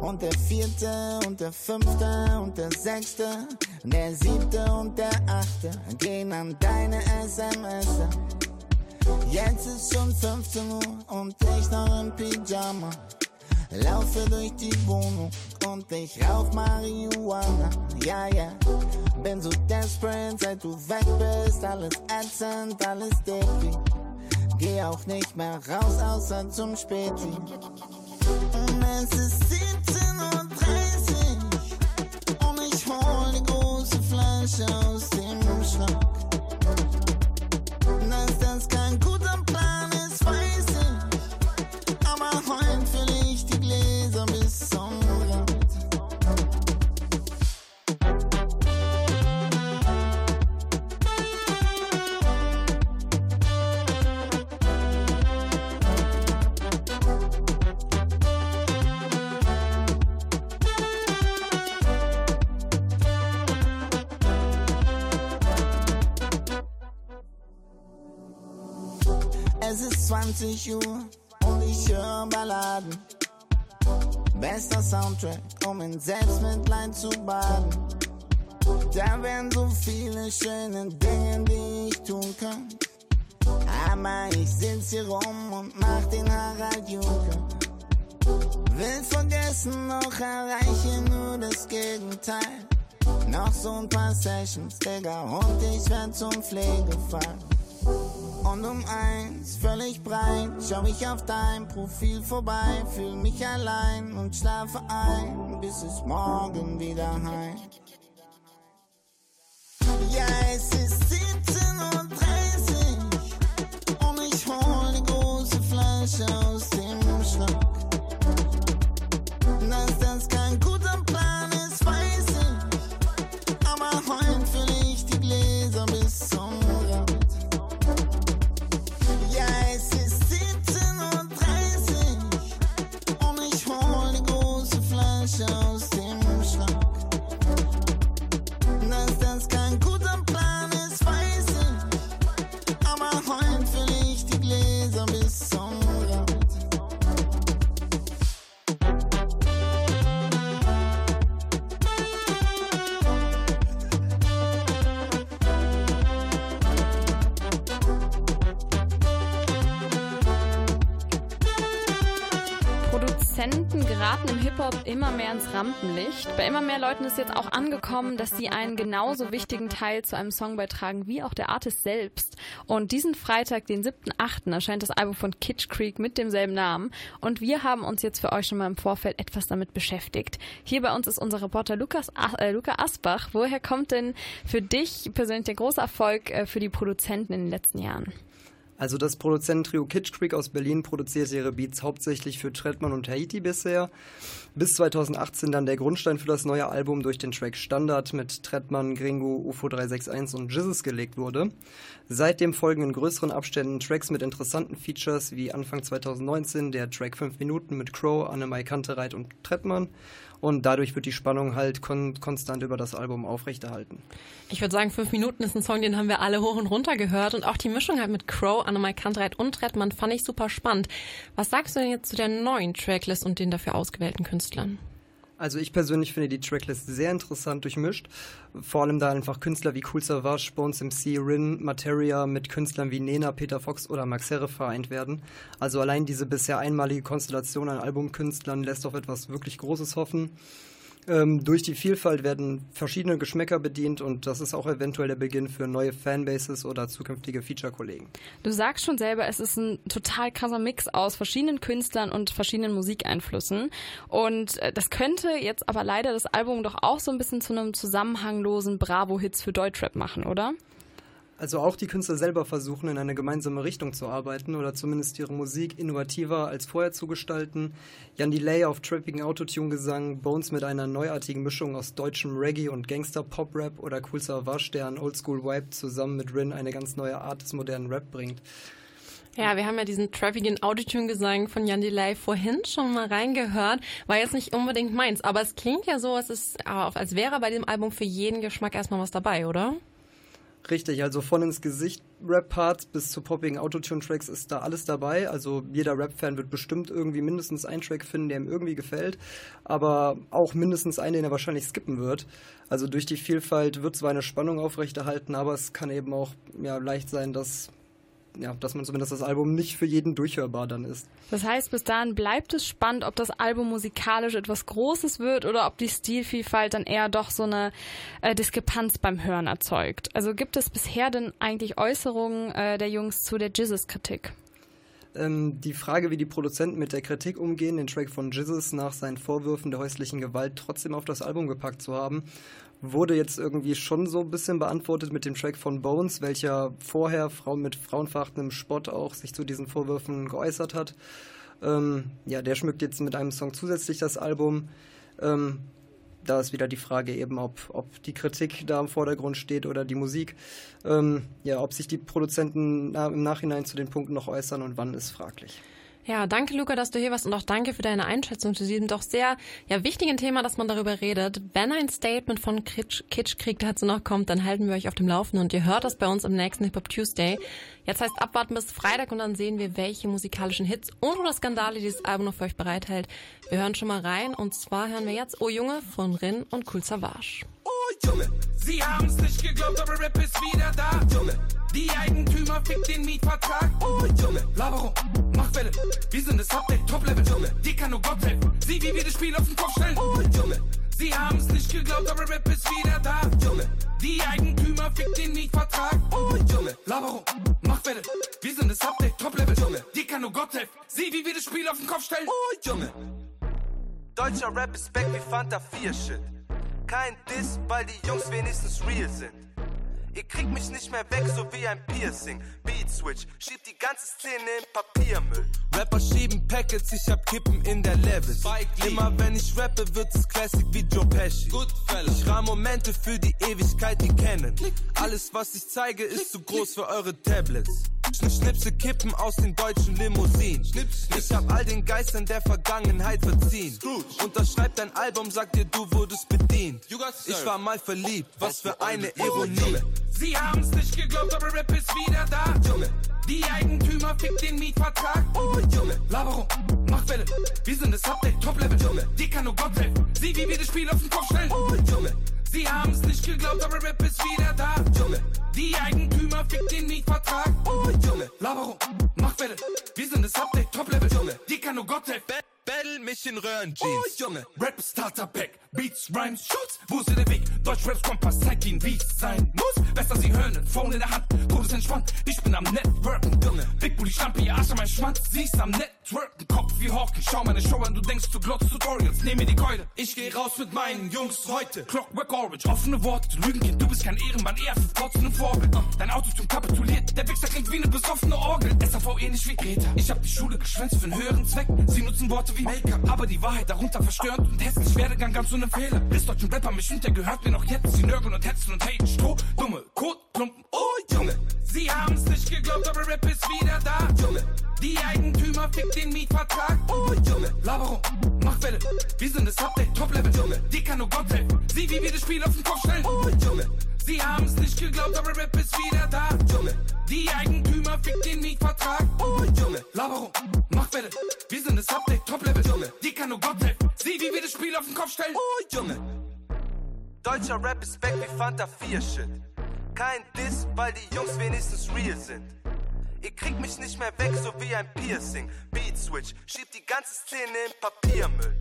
Und der vierte und der fünfte und der sechste, der siebte und der achte gehen an deine SMS. Jetzt ist schon 15 Uhr und ich noch im Pyjama. Laufe durch die Wohnung und ich rauch Marihuana. Ja, ja, bin so desperate, seit du weg bist. Alles ätzend, alles deppy. Geh auch nicht mehr raus, außer zum Späti. Und es ist 17.30 Uhr und ich hol die große Flasche aus dem Schrank. 20 Uhr und ich höre Balladen. Bester Soundtrack, um in Selbstmitleid zu baden. Da wären so viele schöne Dinge, die ich tun kann. Aber ich sitz hier rum und mach den Harald Junke. Will vergessen, doch erreiche nur das Gegenteil. Noch so ein paar Sessions, Digga, und ich werd zum Pflegefall. Und um eins, völlig breit, schau ich auf dein Profil vorbei, fühl mich allein und schlafe ein, bis es morgen wieder heim. Ja, es ist 17.30 Uhr und ich hol die große Flasche Rampenlicht. Bei immer mehr Leuten ist jetzt auch angekommen, dass sie einen genauso wichtigen Teil zu einem Song beitragen wie auch der Artist selbst. Und diesen Freitag, den 7.8., erscheint das Album von Kitsch Creek mit demselben Namen. Und wir haben uns jetzt für euch schon mal im Vorfeld etwas damit beschäftigt. Hier bei uns ist unser Reporter Lukas, äh, Luca Asbach. Woher kommt denn für dich persönlich der große Erfolg äh, für die Produzenten in den letzten Jahren? Also das Produzententrio Kitsch Creek aus Berlin produziert ihre Beats hauptsächlich für Treadman und Haiti bisher. Bis 2018 dann der Grundstein für das neue Album durch den Track Standard mit Treadman, Gringo, UFO 361 und Jizzes gelegt wurde. Seitdem folgen in größeren Abständen Tracks mit interessanten Features wie Anfang 2019 der Track 5 Minuten mit Crow, Annemai Kantereit und Trettmann und dadurch wird die Spannung halt kon konstant über das Album aufrechterhalten. Ich würde sagen, fünf Minuten ist ein Song, den haben wir alle hoch und runter gehört und auch die Mischung halt mit Crow, Annemai Kantreit und Trettmann fand ich super spannend. Was sagst du denn jetzt zu der neuen Tracklist und den dafür ausgewählten Künstlern? Also ich persönlich finde die Tracklist sehr interessant durchmischt. Vor allem da einfach Künstler wie Cool Savage, Bones MC, Rin, Materia mit Künstlern wie Nena, Peter Fox oder Max Herre vereint werden. Also allein diese bisher einmalige Konstellation an Albumkünstlern lässt auf etwas wirklich Großes hoffen. Ähm, durch die Vielfalt werden verschiedene Geschmäcker bedient und das ist auch eventuell der Beginn für neue Fanbases oder zukünftige Feature-Kollegen. Du sagst schon selber, es ist ein total krasser Mix aus verschiedenen Künstlern und verschiedenen Musikeinflüssen. Und äh, das könnte jetzt aber leider das Album doch auch so ein bisschen zu einem zusammenhanglosen Bravo-Hits für Deutschrap machen, oder? Also auch die Künstler selber versuchen, in eine gemeinsame Richtung zu arbeiten oder zumindest ihre Musik innovativer als vorher zu gestalten. Jan Delay auf trappigen Autotune-Gesang, Bones mit einer neuartigen Mischung aus deutschem Reggae und Gangster-Pop-Rap oder Cool Savage, der an Oldschool-Vibe zusammen mit Rin eine ganz neue Art des modernen Rap bringt. Ja, wir haben ja diesen trappigen Autotune-Gesang von Jan Delay vorhin schon mal reingehört. War jetzt nicht unbedingt meins, aber es klingt ja so, als, ist, als wäre bei dem Album für jeden Geschmack erstmal was dabei, oder? Richtig, also von ins Gesicht Rap-Parts bis zu poppigen Autotune-Tracks ist da alles dabei. Also jeder Rap-Fan wird bestimmt irgendwie mindestens einen Track finden, der ihm irgendwie gefällt, aber auch mindestens einen, den er wahrscheinlich skippen wird. Also durch die Vielfalt wird zwar eine Spannung aufrechterhalten, aber es kann eben auch ja, leicht sein, dass ja, dass man zumindest das Album nicht für jeden durchhörbar dann ist. Das heißt, bis dahin bleibt es spannend, ob das Album musikalisch etwas Großes wird oder ob die Stilvielfalt dann eher doch so eine äh, Diskrepanz beim Hören erzeugt. Also gibt es bisher denn eigentlich Äußerungen äh, der Jungs zu der Jizzes-Kritik? Ähm, die Frage, wie die Produzenten mit der Kritik umgehen, den Track von Jizzes nach seinen Vorwürfen der häuslichen Gewalt trotzdem auf das Album gepackt zu haben, wurde jetzt irgendwie schon so ein bisschen beantwortet mit dem Track von Bones, welcher vorher Frauen mit frauenverachtendem Spott auch sich zu diesen Vorwürfen geäußert hat. Ähm, ja, der schmückt jetzt mit einem Song zusätzlich das Album. Ähm, da ist wieder die Frage eben, ob, ob die Kritik da im Vordergrund steht oder die Musik. Ähm, ja, ob sich die Produzenten im Nachhinein zu den Punkten noch äußern und wann ist fraglich. Ja, danke Luca, dass du hier warst und auch danke für deine Einschätzung zu diesem doch sehr ja, wichtigen Thema, dass man darüber redet. Wenn ein Statement von Kitsch, Kitsch Krieg dazu noch kommt, dann halten wir euch auf dem Laufenden und ihr hört das bei uns im nächsten Hip Hop Tuesday. Jetzt heißt abwarten bis Freitag und dann sehen wir, welche musikalischen Hits und oder Skandale dieses Album noch für euch bereithält. Wir hören schon mal rein und zwar hören wir jetzt Oh Junge von Rin und Cool Savage. Oh Junge, sie haben's nicht geglaubt, aber Rap ist wieder da. Junge, die Eigentümer fickt den Mietvertrag. Oh Junge, Laberung, mach Welle. Wir sind das Update, Top-Level. Junge, die kann nur Gott helfen. Sieh, wie wir das Spiel auf den Kopf stellen. Oh Junge, sie haben's nicht geglaubt, aber Rap ist wieder da. Junge, die Eigentümer fickt den Mietvertrag. Oh Junge, Laberung, mach Welle. Wir sind das Update, Top-Level. Junge, die kann nur Gott helfen. Sieh, wie wir das Spiel auf den Kopf stellen. Oh Junge. Deutscher Rap ist back wie Fanta 4 Shit. Kein Diss, weil die Jungs wenigstens real sind. Ihr kriegt mich nicht mehr weg, so wie ein Piercing. Beat Switch, schiebt die ganze Szene in Papiermüll. Rapper schieben Packets, ich hab Kippen in der Levis. Immer wenn ich rappe, wird es Classic wie Joe Pesci. Ich rahm Momente für die Ewigkeit, die kennen. Alles, was ich zeige, ist zu groß für eure Tablets. Schnipp, schnipse Kippen aus den deutschen Limousinen. Ich hab all den Geistern der Vergangenheit verziehen. Unterschreibt dein Album, sagt dir, du wurdest bedient. Ich war mal verliebt, was für eine Ironie. Sie haben's nicht geglaubt, aber Rap ist wieder da. Junge, die Eigentümer fickt den Mietvertrag. Oh Junge, Laberung, mach Welle. Wir sind das Update, Top-Level. Junge, die kann nur Gott helfen. Sieh, wie wir das Spiel auf den Kopf stellen. Oh Junge, sie haben's nicht geglaubt, aber Rap ist wieder da. Junge, die Eigentümer fickt den Mietvertrag. Oh, Junge, Laberung, mach Welle. Wir sind das Update, Top-Level, Junge. Die kann nur Gott helfen. Battle mich in Röhrenjeans. Oh, Junge, Rap Starter Pack, Beats, Rhymes, Schutz. Wo ist der Weg? Deutsch Raps Kompass, zeig ihnen, wie es sein muss. Besser sie hören, ein Phone in der Hand, Todes entspannt. Ich bin am Networken, Junge. Big Booty Schlampe, ihr Arsch an mein Schwanz. Sie ist am Networken, Kopf wie Hawking. Schau meine Show an, du denkst, du glotzt Tutorials. Nehm mir die Keule. Ich geh raus mit meinen Jungs heute. Clockwork Orange, offene Worte, du Lügenkind, du bist kein Ehrenmann, eher für Kotzen ein Vorbild. Dein Autotune kapituliert, der Wichser klingt wie eine besoffene Orgel. SAV ähnlich wie Greta. Ich hab die Schule geschwänzt für einen höheren Zweck. Sie nutzen Worte wie Make-up, aber die Wahrheit darunter verstörend und hässlich. Werdegang ganz ohne Fehler. Bis deutschen Rapper mich und der gehört mir noch jetzt. Sie nörgeln und hetzen und haten. Stroh, dumme Kotklumpen. Oh, Junge. Sie haben's nicht geglaubt, aber Rap ist wieder da. Junge. Die Eigentümer fickt den Mietvertrag. Oh, Junge. Laberung, mach Welle. Wir sind das Update, Top-Level, Junge. Die kann nur Gott helfen. Sie, wie wir das Spiel auf den Kopf stellen. Oh, Junge. Sie haben's nicht geglaubt, aber Rap ist wieder da. Junge. Die Eigentümer fickt den Mietvertrag. Oh, Junge. Laberung, mach Welle. Wir sind das Update, Top-Level, Junge. Die kann nur Gott helfen. Sie, wie wir das Spiel auf den Kopf stellen. Oh, Junge. Deutscher Rap ist back wie Fanta 4 Shit. Kein Diss, weil die Jungs wenigstens real sind. Ihr kriegt mich nicht mehr weg, so wie ein Piercing. Beat Switch, schiebt die ganze Szene in Papiermüll.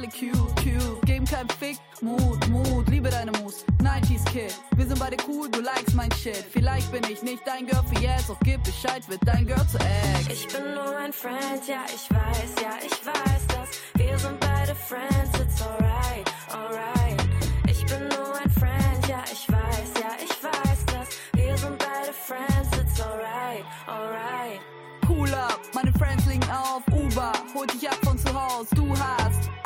Alle cute, cute, geben kein Fick, Mut, Mut, liebe deine Moves, 90s Kid, wir sind beide cool, du likest mein Shit, vielleicht bin ich nicht dein Girl für jetzt, doch gib Bescheid, wird dein Girl zu Ex. Ich bin nur ein Friend, ja, ich weiß, ja, ich weiß das. Wir sind beide Friends, it's alright, alright. Ich bin nur ein Friend, ja, ich weiß, ja, ich weiß das. Wir sind beide Friends, it's alright, alright. Pull up, meine Friends liegen auf Uber, hol dich ab von zu Haus, du hast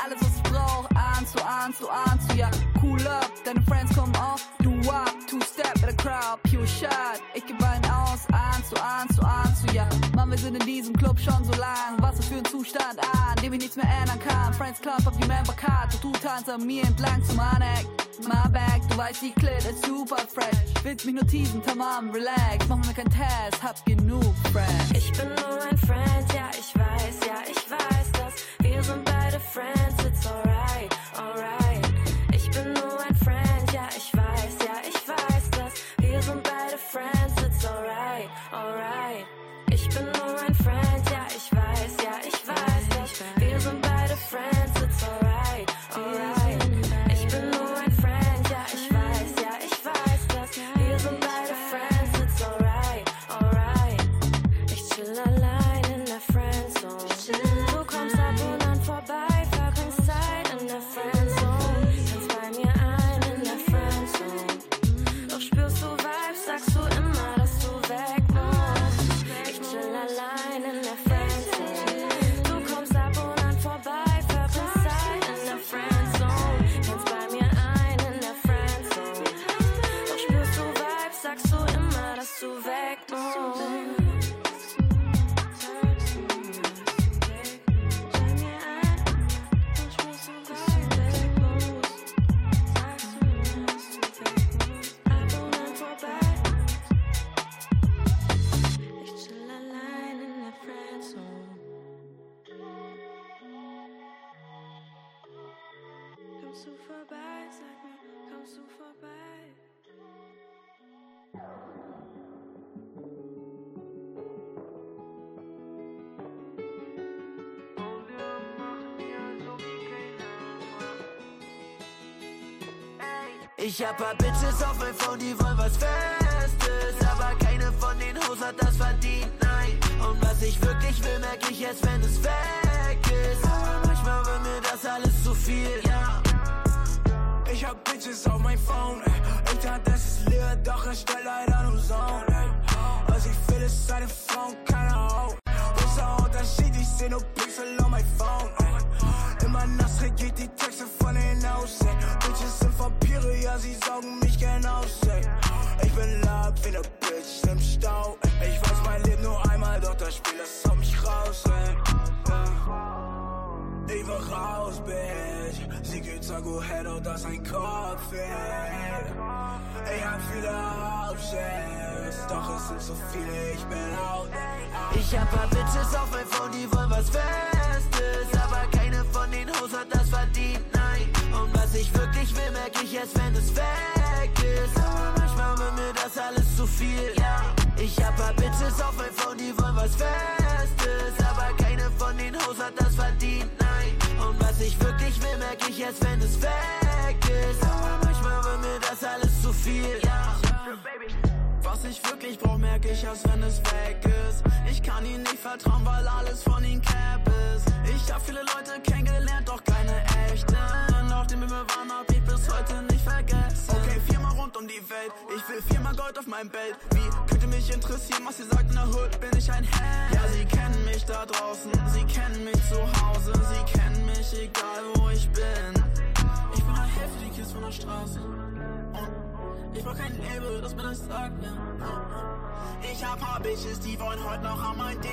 alles, was ich brauch, du, ahnst du, ahnst du, ja, cool up, deine Friends kommen auf, du up, two-step in the crowd, pure shot, ich geb einen aus, du, ahnst du, ahnst du, ja, Mann, wir sind in diesem Club schon so lang, was ist für ein Zustand an, dem ich nichts mehr ändern kann, Friends Club auf die Member Card, und du tanzt an mir entlang zum Aneck, my bag, du weißt, die Clit ist super fresh, willst mich nur teasen, tamam, relax, mach mir kein Test, hab genug Friends. Ich bin nur ein Friend, ja, ich weiß, ja, ich weiß das. Wir sind beide Friends, it's alright, alright. Ich bin nur ein Friend, ja, ich weiß, ja, ich weiß das. Wir sind beide Friends, it's alright, alright. Ich bin nur ein Friend, Ich hab paar Bitches auf mein Phone, die wollen was Festes. Aber keine von den Hoes hat das verdient, nein. Und was ich wirklich will, merk ich erst, wenn es weg ist. Aber manchmal wird mir das alles zu viel, ja. Ich hab Bitches auf mein Phone, ey. Ich dachte, das ist leer, doch es stellt leider nur Sound, ey. Was ich will, ist eine Frau, keine Haut. Großer Unterschied, ich seh nur Pixel auf mein Phone, ey. Immer nass regiert die Texte von den sind Sie saugen mich gern aus, ey. Ich bin laut wie ne Bitch im Stau, ey. Ich weiß, mein Leben nur einmal, doch das Spiel, das haut mich raus, ey. Ich will raus, Bitch. Sie geht so gut, Head, das ist ein Cockpit. Ich hab viele Options, doch es sind zu viele, ich bin out. Ich hab paar Bitches auf mein Phone, die wollen was Festes. Aber erst, wenn es weg ist. Manchmal wird mir das alles zu viel. Ich hab paar Bitches auf mein Phone, die wollen was Festes. Aber keine von den Hoes hat das verdient, nein. Und was ich wirklich will, merk ich erst, wenn es weg ist. Manchmal wird mir das alles zu viel. Was ich wirklich brauch, merk ich erst, wenn es weg ist. Ich kann ihnen nicht vertrauen, weil alles von ihnen Cap ist. Ich hab viele Leute kennengelernt, Welt. Ich will viermal Gold auf meinem Bett. Wie könnte mich interessieren, was sie sagt in der Hood? Bin ich ein Held? Ja, sie kennen mich da draußen. Sie kennen mich zu Hause. Sie kennen mich, egal wo ich bin. Ich bin ein Kids von der Straße. Und ich brauch kein Label, das mir das sagt, ja. Ich hab paar Bitches, die wollen heute noch an mein Ding.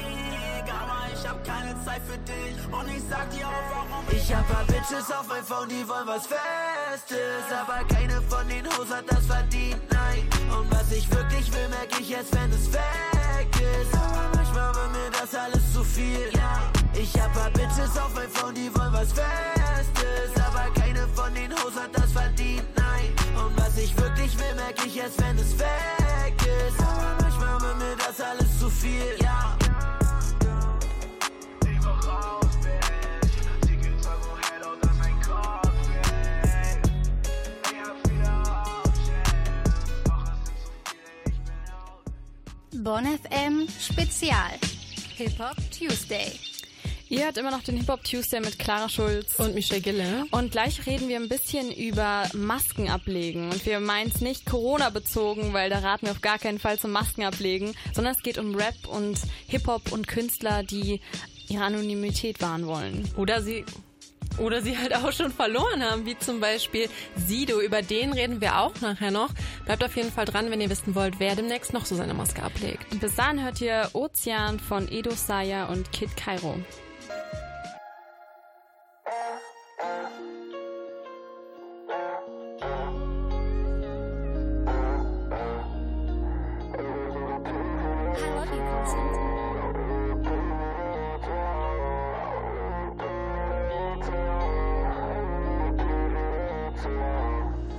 Aber ich hab keine Zeit für dich. Und ich sag dir auch, warum Ich hab paar Bitches auf mein Phone, die wollen was Festes. Aber keine von den Hoes hat das verdient, nein. Und was ich wirklich will, merk ich erst, wenn es weg ist. Aber manchmal wird mir das alles zu viel, ja. Ich hab paar Bitches auf mein Phone, die wollen was Festes. Aber keine von den Hoes hat das verdient, nein. Was ich wirklich will, merk ich erst, wenn es weg ist. Aber manchmal wird mir das alles zu viel, ja. Bonn FM Spezial. Hip Hop Tuesday. Ihr hört immer noch den Hip-Hop Tuesday mit Clara Schulz und Michelle Gille. Und gleich reden wir ein bisschen über Masken ablegen. Und wir meinen es nicht Corona bezogen, weil da raten wir auf gar keinen Fall zum Masken ablegen, sondern es geht um Rap und Hip-Hop und Künstler, die ihre Anonymität wahren wollen. Oder sie oder sie halt auch schon verloren haben, wie zum Beispiel Sido. Über den reden wir auch nachher noch. Bleibt auf jeden Fall dran, wenn ihr wissen wollt, wer demnächst noch so seine Maske ablegt. Und bis dahin hört ihr Ozean von Edo Saya und Kid Cairo.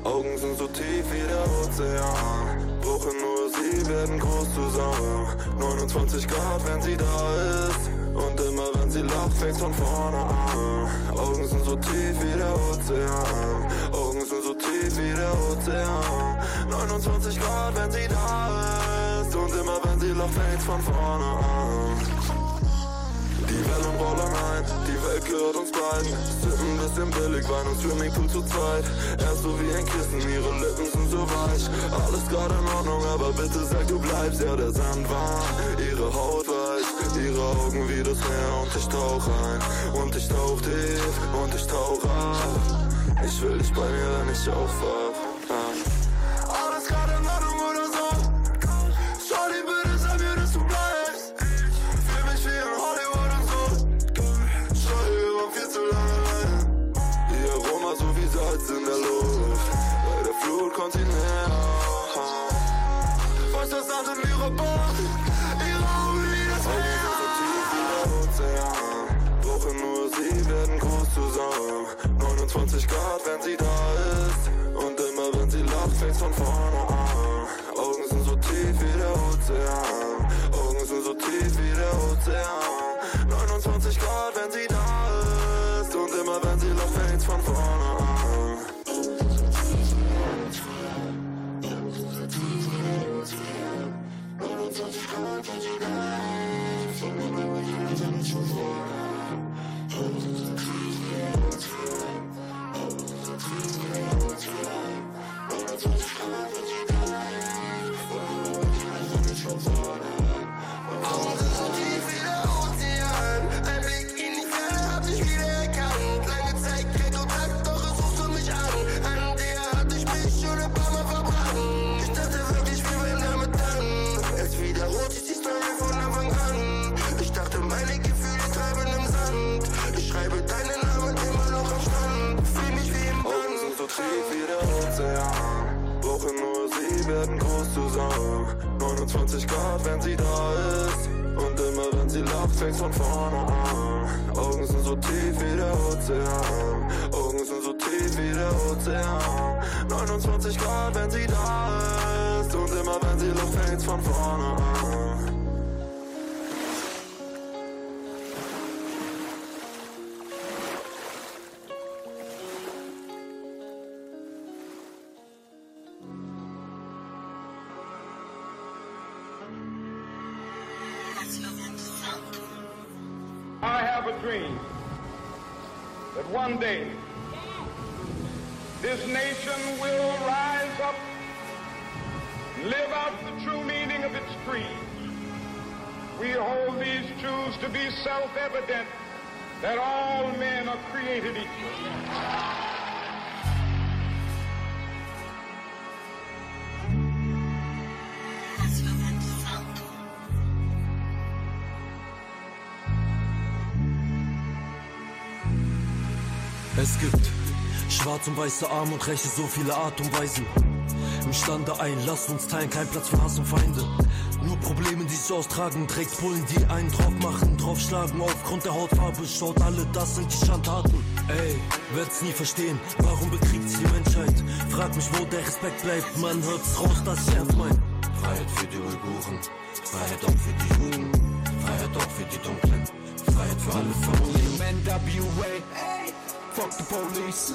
Augen sind so tief wie der Ozean. Brauchen nur sie, werden groß zusammen. 29 Grad, wenn sie da ist. Und immer wenn sie lacht, fängt's von vorne an. Augen sind so tief wie der Ozean. Augen sind so tief wie der Ozean. 29 Grad, wenn sie da ist. Und immer wenn sie lacht, fängt's von vorne an. Die Wellen rollen ein, die Welt gehört uns beiden. Sippen ein bisschen billig, Wein und Swimmingpool zu zweit. Er ist so wie ein Kissen, ihre Lippen sind so weich. Alles gerade in Ordnung, aber bitte sag du bleibst. Ja, der Sand war, ihre Haut weich, ihre Augen wie das Meer. Und ich tauch ein, und ich tauch tief, und ich tauch ab. Ich will dich bei mir, wenn ich aufwach. on the gibt schwarz und weiße Arme und Rechte, so viele Art und Weisen. Im Stande ein, lasst uns teilen, kein Platz für Hass und Feinde. Nur Probleme, die sich austragen, trägt Bullen, die einen drauf machen, draufschlagen. Aufgrund der Hautfarbe schaut alle, das sind die Schandtaten. Ey, werd's nie verstehen, warum bekriegt die Menschheit? Frag mich, wo der Respekt bleibt, man hört's raus, dass ich ernst mein. Freiheit für die Uiguren, Freiheit auch für die Juden, Freiheit auch für die Dunklen, Freiheit für alle Familien. Fuck the police.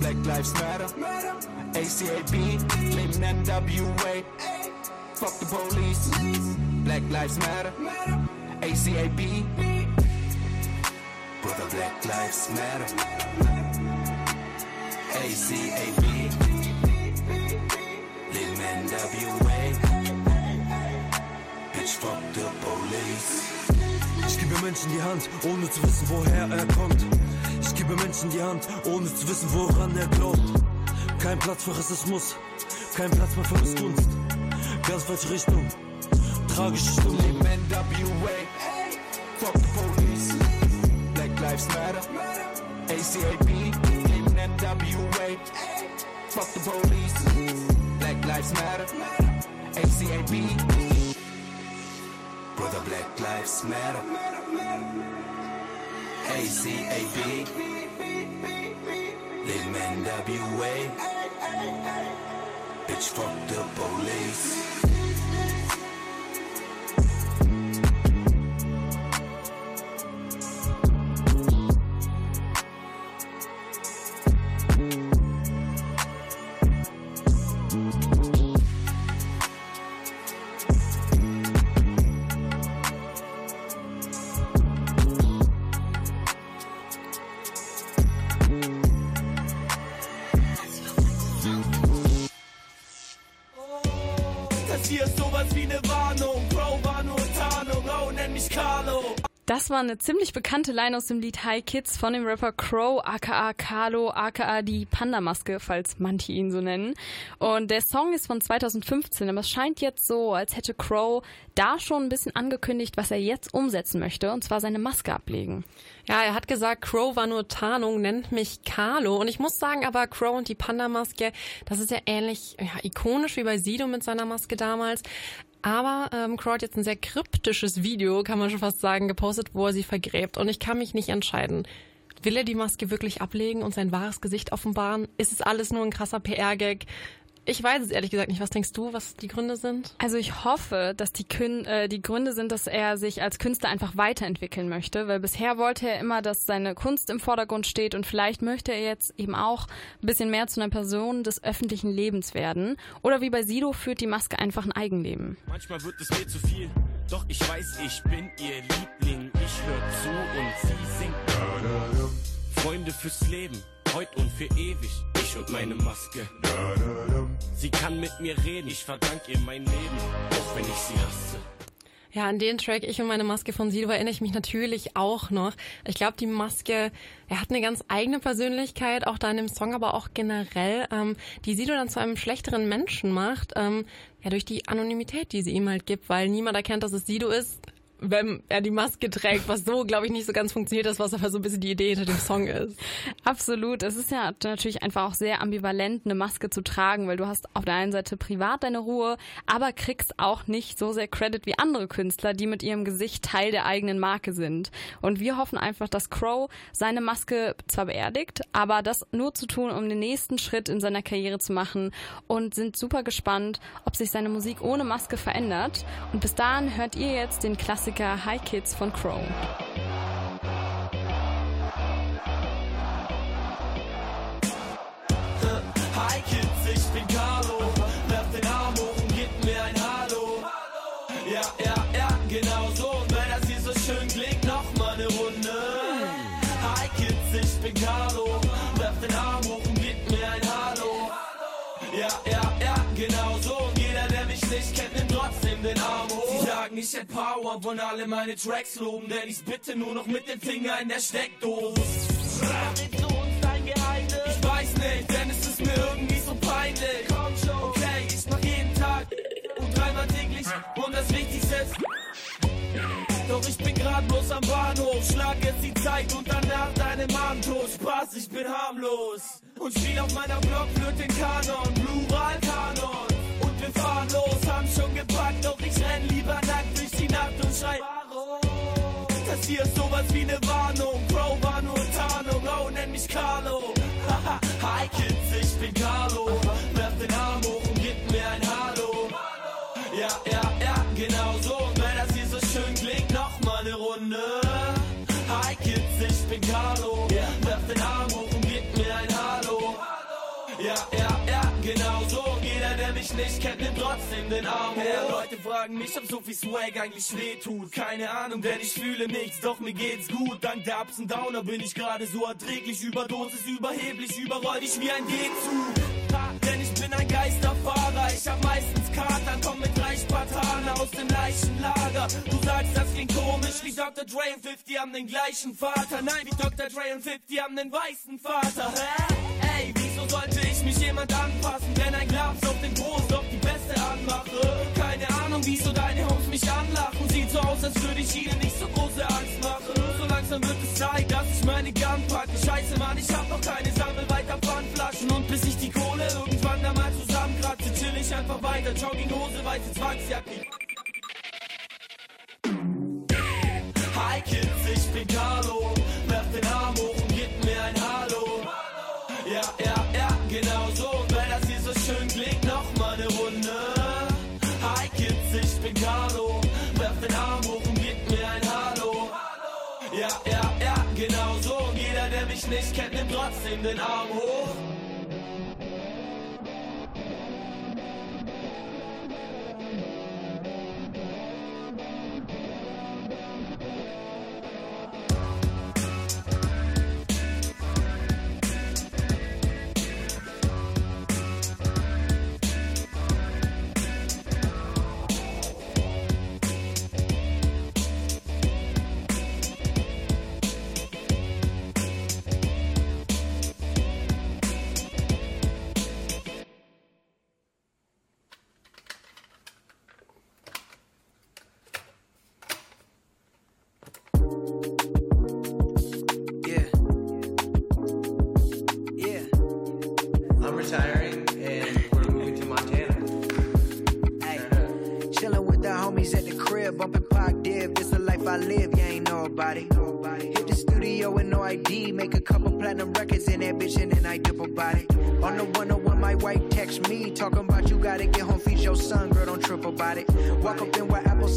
Black Lives Matter, ACAB, leben NWA. Fuck the police. Black Lives Matter, ACAB. Brother Black Lives Matter. ACAB. Leben NWA. Bitch, fuck the police. Ich gebe Menschen die Hand, ohne zu wissen, woher er kommt. Gebe Menschen die Hand, ohne zu wissen, woran er glaubt. Kein Platz für Rassismus, kein Platz mehr für Missgunst. Ganz falsche Richtung, tragische Stimmung. Leben NWA, fuck the police. Black Lives Matter, ACAB, leben NWA. Fuck the police. Black Lives Matter, ACAB. Brother Black Lives Matter. ACAB. Leben NWA. Bitch, fuck the police. Eine ziemlich bekannte Line aus dem Lied High Kids von dem Rapper Crow, aka Carlo, aka die Panda-Maske, falls manche ihn so nennen. Und der Song ist von 2015, aber es scheint jetzt so, als hätte Crow da schon ein bisschen angekündigt, was er jetzt umsetzen möchte, und zwar seine Maske ablegen. Ja, er hat gesagt, Crow war nur Tarnung, nennt mich Carlo. Und ich muss sagen, aber Crow und die Panda-Maske, das ist ja ähnlich ja, ikonisch wie bei Sido mit seiner Maske damals. Aber ähm, Crow hat jetzt ein sehr kryptisches Video, kann man schon fast sagen, gepostet, wo er sie vergräbt. Und ich kann mich nicht entscheiden. Will er die Maske wirklich ablegen und sein wahres Gesicht offenbaren? Ist es alles nur ein krasser PR-Gag? Ich weiß es ehrlich gesagt nicht. Was denkst du, was die Gründe sind? Also ich hoffe, dass die, Kün äh, die Gründe sind, dass er sich als Künstler einfach weiterentwickeln möchte, weil bisher wollte er immer, dass seine Kunst im Vordergrund steht und vielleicht möchte er jetzt eben auch ein bisschen mehr zu einer Person des öffentlichen Lebens werden. Oder wie bei Sido führt die Maske einfach ein Eigenleben. Manchmal wird es mir zu viel, doch ich weiß, ich bin ihr Liebling. Ich hör zu und sie singt. Freunde fürs Leben, heut und für ewig. Ich und meine Maske. Sie kann mit mir reden, ich verdank ihr mein Leben, auch wenn ich sie hasse. Ja, an den Track Ich und meine Maske von Sido erinnere ich mich natürlich auch noch. Ich glaube, die Maske, er hat eine ganz eigene Persönlichkeit, auch da in dem Song, aber auch generell, ähm, die Sido dann zu einem schlechteren Menschen macht, ähm, ja, durch die Anonymität, die sie ihm halt gibt, weil niemand erkennt, dass es Sido ist. Wenn er die Maske trägt, was so, glaube ich, nicht so ganz funktioniert ist, was aber so ein bisschen die Idee hinter dem Song ist. Absolut. Es ist ja natürlich einfach auch sehr ambivalent, eine Maske zu tragen, weil du hast auf der einen Seite privat deine Ruhe, aber kriegst auch nicht so sehr Credit wie andere Künstler, die mit ihrem Gesicht Teil der eigenen Marke sind. Und wir hoffen einfach, dass Crow seine Maske zwar beerdigt, aber das nur zu tun, um den nächsten Schritt in seiner Karriere zu machen und sind super gespannt, ob sich seine Musik ohne Maske verändert. Und bis dahin hört ihr jetzt den Klassiker High Kids von Crow. Ich hätte Power, wollen alle meine Tracks loben, denn ich bitte nur noch mit dem Finger in der Steckdose. Verrätst du uns dein Geheimnis? Ich weiß nicht, denn es ist mir irgendwie so peinlich. Komm schon, okay, ich mach jeden Tag und dreimal täglich und das Wichtigste ist. Doch ich bin grad bloß am Bahnhof, schlag jetzt die Zeit und danach deine tot. Spaß, ich bin harmlos und spiel auf meiner Blockflöte den Kanon, Plural Kanon. Wir fahren los, haben schon gepackt, doch ich renn lieber nackt durch die Nacht und schrei. Das hier ist sowas wie ne Warnung, Bro war nur Tarnung, oh nenn mich Carlo. Haha, Hi Kids, ich bin Carlo. Werf den Arm hoch und gib mir ein Hallo. Ja, ja, mich nicht kennt, nimmt trotzdem den Arm. Ja, Leute fragen mich, ob so viel Swag eigentlich weh tut. Keine Ahnung, denn ich fühle nichts, doch mir geht's gut. Dank der Ups und Downer bin ich gerade so erträglich. Überdosis, überheblich, überroll dich wie ein G-Zug. Denn ich bin ein Geisterfahrer, ich hab meistens Kater, komm mit drei Spartaner aus dem Leichenlager. Du sagst, das klingt komisch, wie Dr. Dre und 50 haben den gleichen Vater. Nein, wie Dr. Dre und 50 haben den weißen Vater. Hä? Ey, wieso sollte ich mich jemand anpassen, wenn ein Glas auf den Brust auf die Beste anmache? Keine Ahnung, wieso deine Homes mich anlachen. Sieht so aus, als würde ich ihnen nicht so große Angst machen. So langsam wird es Zeit, dass ich meine Gun packe. Scheiße, Mann, ich hab noch keine Sammel weiter Pfandflaschen. Und bis ich Kohle irgendwann da mal zusammenkratze, chill ich einfach weiter. Jogginghose, weiße Zwangsjacke. Hi Kids, ich bin Carlo. Werf den Arm hoch und gib mir ein Hallo. Ja, ja, ja, genau so. Und wenn das hier so schön klingt, noch mal ne Runde. Hi Kids, ich bin Carlo. Werf den Arm hoch und gib mir ein Hallo. Ja, ja, ja, genau so. Und jeder, der mich nicht kennt, nimmt trotzdem den Arm hoch.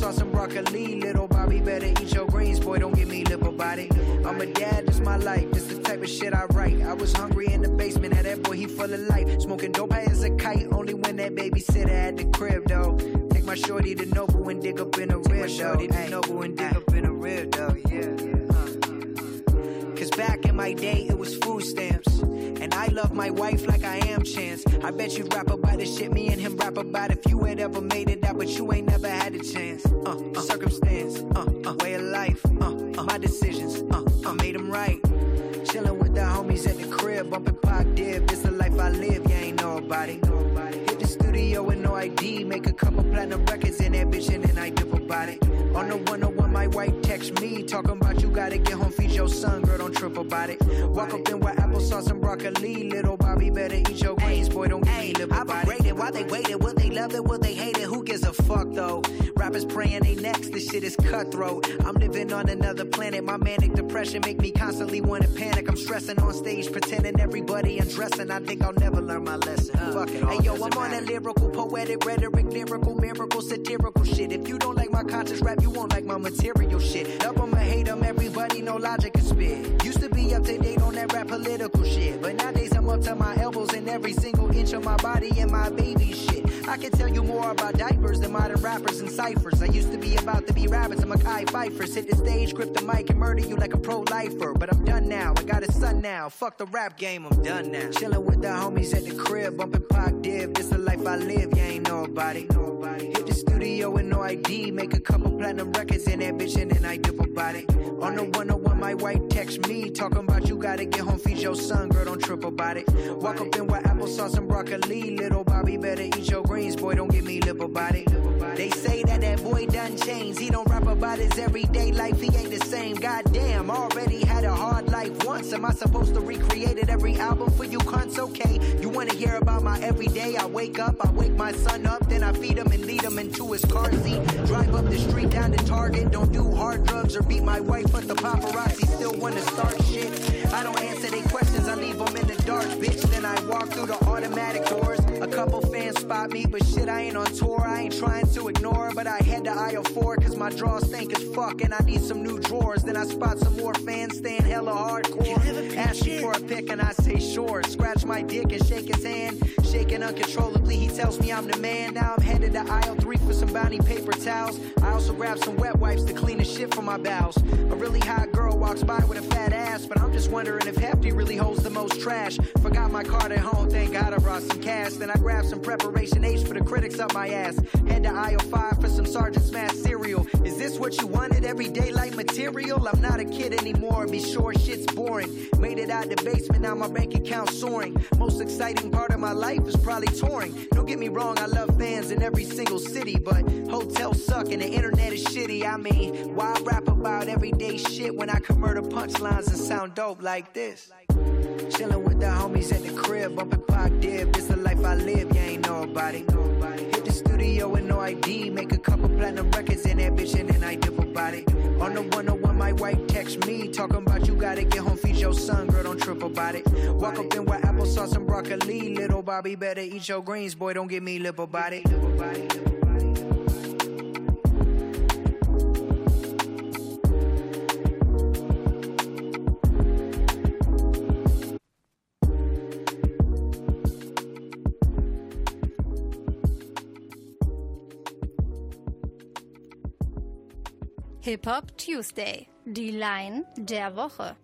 Applesauce and broccoli, little Bobby, better eat your greens, boy, don't get me lip about it. I'm a dad, this my life, this the type of shit I write. I was hungry in the basement, had that boy, he full of life. Smoking dope high as a kite, only when that babysitter at the crib, though. Take my shorty to Noble and dig up in a rib, though. Ay, Noble and dig up in a rib, though, yeah. Back in my day, it was food stamps. And I love my wife like I am Chance. I bet you rap about the shit me and him rap about if you had ever made it out, but you ain't never had a chance. Uh, uh circumstance, uh, uh, way of life, uh, uh, my decisions, uh, uh, made them right. Chillin' with the homies at the crib, bumpin' Pac Div. This the life I live, you ain't nobody. it. Hit the studio with no ID, make a couple platinum records in that bitch, and then I dip about it. On the 101, my wife text me, talking gotta get home, feed your son, girl, don't trip about it. Walk up in with applesauce and broccoli, little Bobby better eat your greens, boy, don't get me lip about it. Why they waited, will they love it, will they hate it, who gives a fuck though? Rappers praying they next, this shit is cutthroat. I'm living on another planet, my manic depression make me constantly wanna panic. I'm stressing on stage, pretending everybody undressing. I think I'll never learn my lesson. Fuck it. all, Hey yo, I'm on that lyrical, poetic, rhetoric, lyrical, miracle, satirical shit. If you don't like my conscious rap, you won't like my material shit. Love 'em or hate 'em, everybody know logic is spit. Used to be up to date on that rap political shit, but nowadays I'm up to my elbows in every single inch of my body and my baby shit. I can tell you more about diapers than modern rappers and ciphers. I used to be about to be rabbits and Mackay Pfeifers. Hit the stage, grip the mic, and murder you like a pro lifer. But I'm done now. I got a son now. Fuck the rap game, I'm done now. Chillin' with the homies at the crib, bumping Pac Div. This the life I live, you ain't nobody. nobody. Hit the studio with no ID, make a couple platinum records in that bitch, and I dip about it. On the 101, my wife text me, talking about you gotta get home, feed your son, girl, don't trip about it. Walk up in with applesauce and broccoli, little Bobby better eat your greens, boy, don't give me lip about it. They say that that boy done changed, he don't rap about his everyday life, he ain't the same. Goddamn, already had a hard once. Am I supposed to recreate it every album for you cunts? Okay, you wanna hear about my everyday? I wake up, I wake my son up, then I feed him and lead him into his car seat. Drive up the street down to Target, don't do hard drugs or beat my wife, but the paparazzi still wanna start shit. I don't answer their questions, I leave them in the dark, bitch. Then I walk through the automatic doors. Couple fans spot me, but shit, I ain't on tour. I ain't trying to ignore, but I head to aisle four, cause my drawers stink as fuck, and I need some new drawers. Then I spot some more fans staying hella hardcore. Ask me for a pic, and I say sure. Scratch my dick and shake his hand. Shaking uncontrollably, he tells me I'm the man. Now I'm headed to aisle three for some bounty paper towels. I also grab some wet wipes to clean the shit from my bowels. A really hot girl walks by with a fat ass, but I'm just wondering if Hefty really holds the most trash. Forgot my card at home, thank God I brought some cash. Then I grab some preparation H for the critics up my ass. Head to aisle five for some Sergeant Smash cereal. Is this what you wanted? Everyday life material? I'm not a kid anymore, be sure shit's boring. Made it out the basement, now my bank account soaring. Most exciting part of my life is probably touring. Don't get me wrong, I love fans in every single city, but hotels suck and the internet is shitty. I mean, why rap about everyday shit when I can murder punchlines and sound dope like this? Chillin' with the homies at the crib, bumping the life Live, you ain't nobody. Hit the studio with no ID, make a couple platinum records in bitch, and I dip about it. On the 101, my wife text me, talking about you gotta get home, feed your son, girl, don't trip about it. Walk up in with applesauce and broccoli, little Bobby better eat your greens, boy, don't get me lip about it. Lip about it. Hip Hop Tuesday. Die Line der Woche.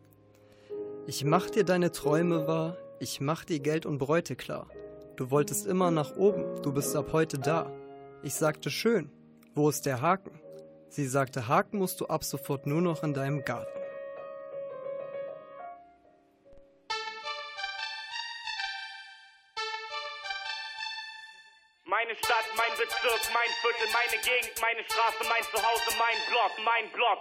Ich mach dir deine Träume wahr, ich mach dir Geld und Bräute klar. Du wolltest immer nach oben, du bist ab heute da. Ich sagte schön, wo ist der Haken? Sie sagte, Haken musst du ab sofort nur noch in deinem Garten. Bezirk, mein Viertel, meine Gegend, meine Straße, mein Zuhause, mein Block, mein Block.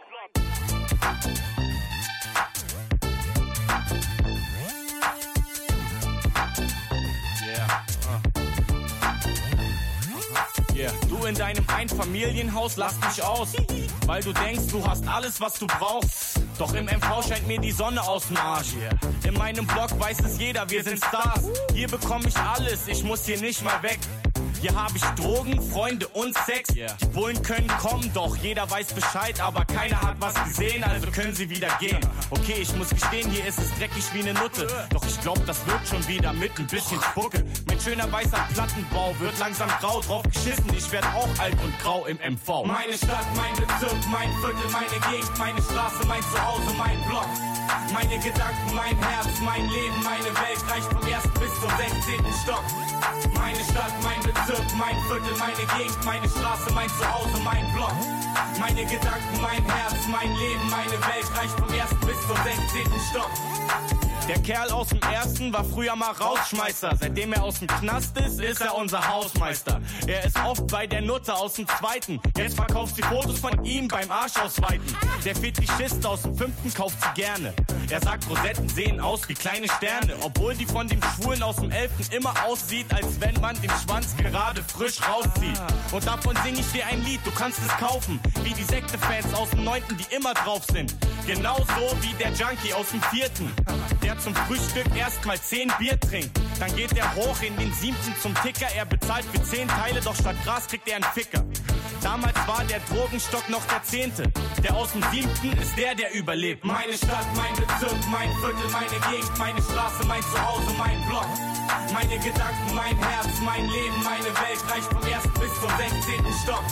Du in deinem Einfamilienhaus lass dich aus, weil du denkst, du hast alles, was du brauchst. Doch im MV scheint mir die Sonne aus dem Arsch. In meinem Blog weiß es jeder, wir sind Stars. Hier bekomme ich alles, ich muss hier nicht mal weg. Hier habe ich Drogen, Freunde und Sex. Die Bullen können kommen, doch jeder weiß Bescheid, aber keiner hat was gesehen, also können sie wieder gehen. Okay, ich muss gestehen, hier ist es dreckig wie eine Nutte. Doch ich glaub, das wird schon wieder mit ein bisschen Spucke. Mein schöner weißer Plattenbau wird langsam grau, drauf geschissen, ich werd auch alt und grau im MV. Meine Stadt, mein Bezirk, mein Viertel, meine Gegend, meine Straße, mein Zuhause, mein Block. Meine Gedanken, mein Herz, mein Leben, meine Welt reicht vom ersten bis zum 16. Stock. Meine Stadt, mein Bezirk, mein Viertel, meine Gegend, meine Straße, mein Zuhause, mein Block. Meine Gedanken, mein Herz, mein Leben, meine Welt reicht vom ersten bis zum 16. Stock. Der Kerl aus dem ersten war früher mal Rausschmeißer. Seitdem er aus dem Knast ist, ist er unser Hausmeister. Er ist oft bei der Nutte aus dem zweiten. Jetzt verkauft sie Fotos von ihm beim Arsch ausweiten. Der Fetischist aus dem fünften kauft sie gerne. Er sagt, Rosetten sehen aus wie kleine Sterne. Obwohl die von dem Schwulen aus dem elften immer aussieht, als wenn man den Schwanz gerade frisch rauszieht. Und davon sing ich dir ein Lied, du kannst es kaufen. Wie die Sekte-Fans aus dem neunten, die immer drauf sind. Genauso wie der Junkie aus dem vierten, der zum Frühstück erstmal zehn Bier trinkt. Dann geht er hoch in den siebten zum Ticker. Er bezahlt für zehn Teile, doch statt Gras kriegt er einen Ficker. Damals war der Drogenstock noch der Zehnte. Der aus dem Siebten ist der, der überlebt. Meine Stadt, mein Bezirk, mein Viertel, meine Gegend, meine Straße, mein Zuhause, mein Block. Meine Gedanken, mein Herz, mein Leben, meine Welt reicht vom ersten bis zum 16. Stock.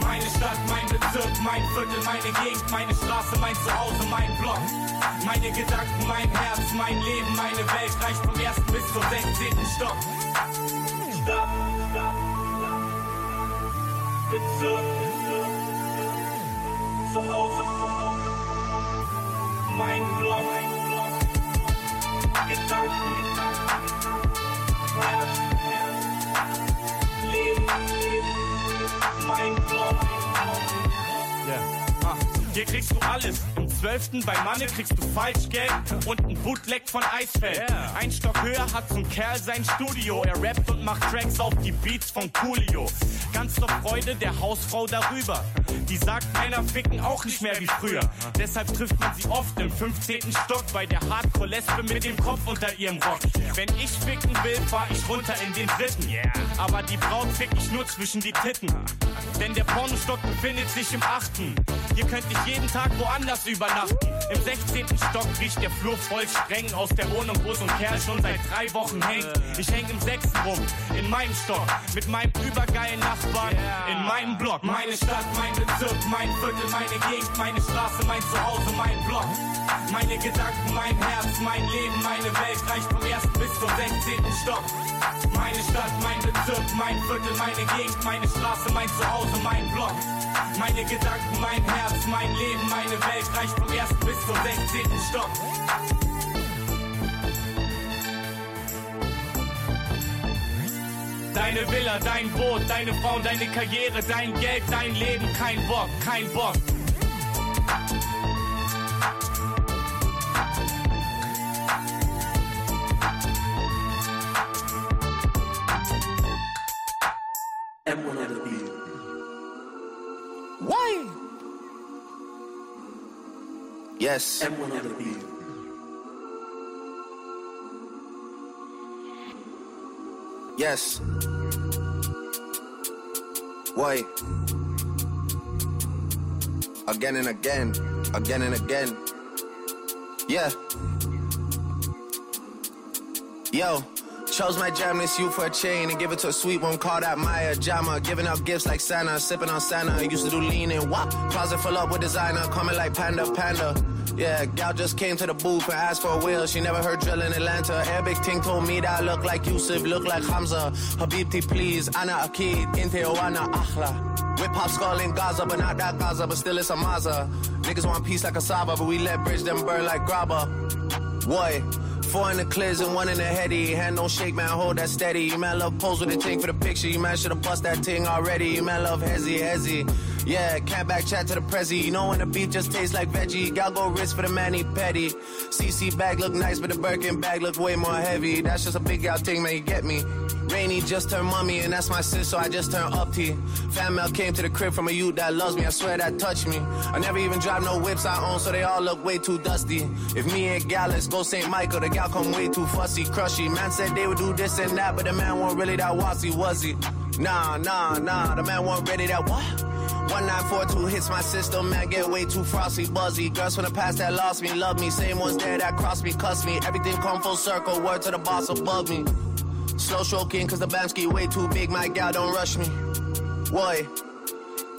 Meine Stadt, mein Bezirk, mein Viertel, meine Gegend, meine Straße, mein Zuhause, mein Block. Meine Gedanken, mein Herz, mein Leben, meine Welt reicht vom ersten bis zum 16. Stock. Stadt, Stadt. Bezirk, zu Hause, mein Block, mein Block, Gedanken, Herz, Leben, mein Block, yeah. ah. Hier kriegst du alles. Im 12. bei Manne kriegst du Falschgeld und ein Bootleg von Eisfeld. Yeah. Ein Stock höher hat zum Kerl sein Studio. Er rappt und macht Tracks auf die Beats von Coolio. Ganz zur Freude der Hausfrau darüber. Die sagt, Männer ficken auch nicht mehr wie früher. Deshalb trifft man sie oft im 15. Stock bei der Hardcore-Lesbe mit dem Kopf unter ihrem Rock. Wenn ich ficken will, fahr ich runter in den dritten. Aber die Braut fick ich nur zwischen die Titten. Denn der Pornostock befindet sich im achten. Hier könnte ich jeden Tag woanders übernachten. Im 16. Stock riecht der Flur voll streng aus der Wohnung, wo so ein Kerl schon seit drei Wochen hängt. Ich häng im 6. rum, in meinem Stock, mit meinem übergeilen Nachbarn, in meinem Block. Meine Stadt, mein Bezirk, mein Viertel, meine Gegend, meine Straße, mein Zuhause, mein Block. Meine Gedanken, mein Herz, mein Leben, meine Welt reicht vom 1. bis zum 16. Stock. Meine Stadt, mein Bezirk, mein Viertel, meine Gegend, meine Straße, mein Zuhause, mein Block. Meine Gedanken, mein Herz, mein Leben, meine Welt reicht vom 1. bis zum 16. Stock. Deine Villa, dein Boot, deine Frau, deine Karriere, dein Geld, dein Leben, kein Bock, kein Bock. M1 on the beat. Why? Yes. M1 on the beat. Yes. Why? Again and again, again and again. Yeah. Yo. Chose my jam this you for a chain and give it to a sweet one called out Maya Jama. Giving out gifts like Santa, sipping on Santa. Used to do lean and wop. Closet full up with designer, coming like Panda Panda. Yeah, gal just came to the booth and asked for a wheel. She never heard drill in Atlanta. Arabic ting told me that I look like Yusuf, look like Hamza. Habibti, please. Ana Akid, Inte Oana Akhla. Whip hop skull in Gaza, but not that Gaza, but still it's a Maza. Niggas want peace like a Saba, but we let bridge them burn like grabba. Boy. Four in the clears and one in the heady. Hand don't shake, man, hold that steady. You man love pose with a ting for the picture. You man should've bust that ting already. You man love hezzy, hezzy. Yeah, cat back chat to the prezi. You know when the beef just tastes like veggie. Gal go wrist for the manny petty. CC bag look nice, but the Birkin bag look way more heavy. That's just a big gal thing, man, you get me. Rainy just turned mommy, and that's my sis, so I just turned up T. Fan mail came to the crib from a youth that loves me, I swear that touched me. I never even drive no whips I own, so they all look way too dusty. If me and Gallus go St. Michael, the gal come way too fussy, crushy. Man said they would do this and that, but the man wasn't really that wassy, was he? Nah, nah, nah, the man wasn't ready that what? 1942 hits my system, man, get way too frosty, buzzy. Girls from the past that lost me, love me. Same ones there that crossed me, cuss me. Everything come full circle, word to the boss above me. Slow stroking, cause the Bamski way too big, my gal don't rush me. Boy,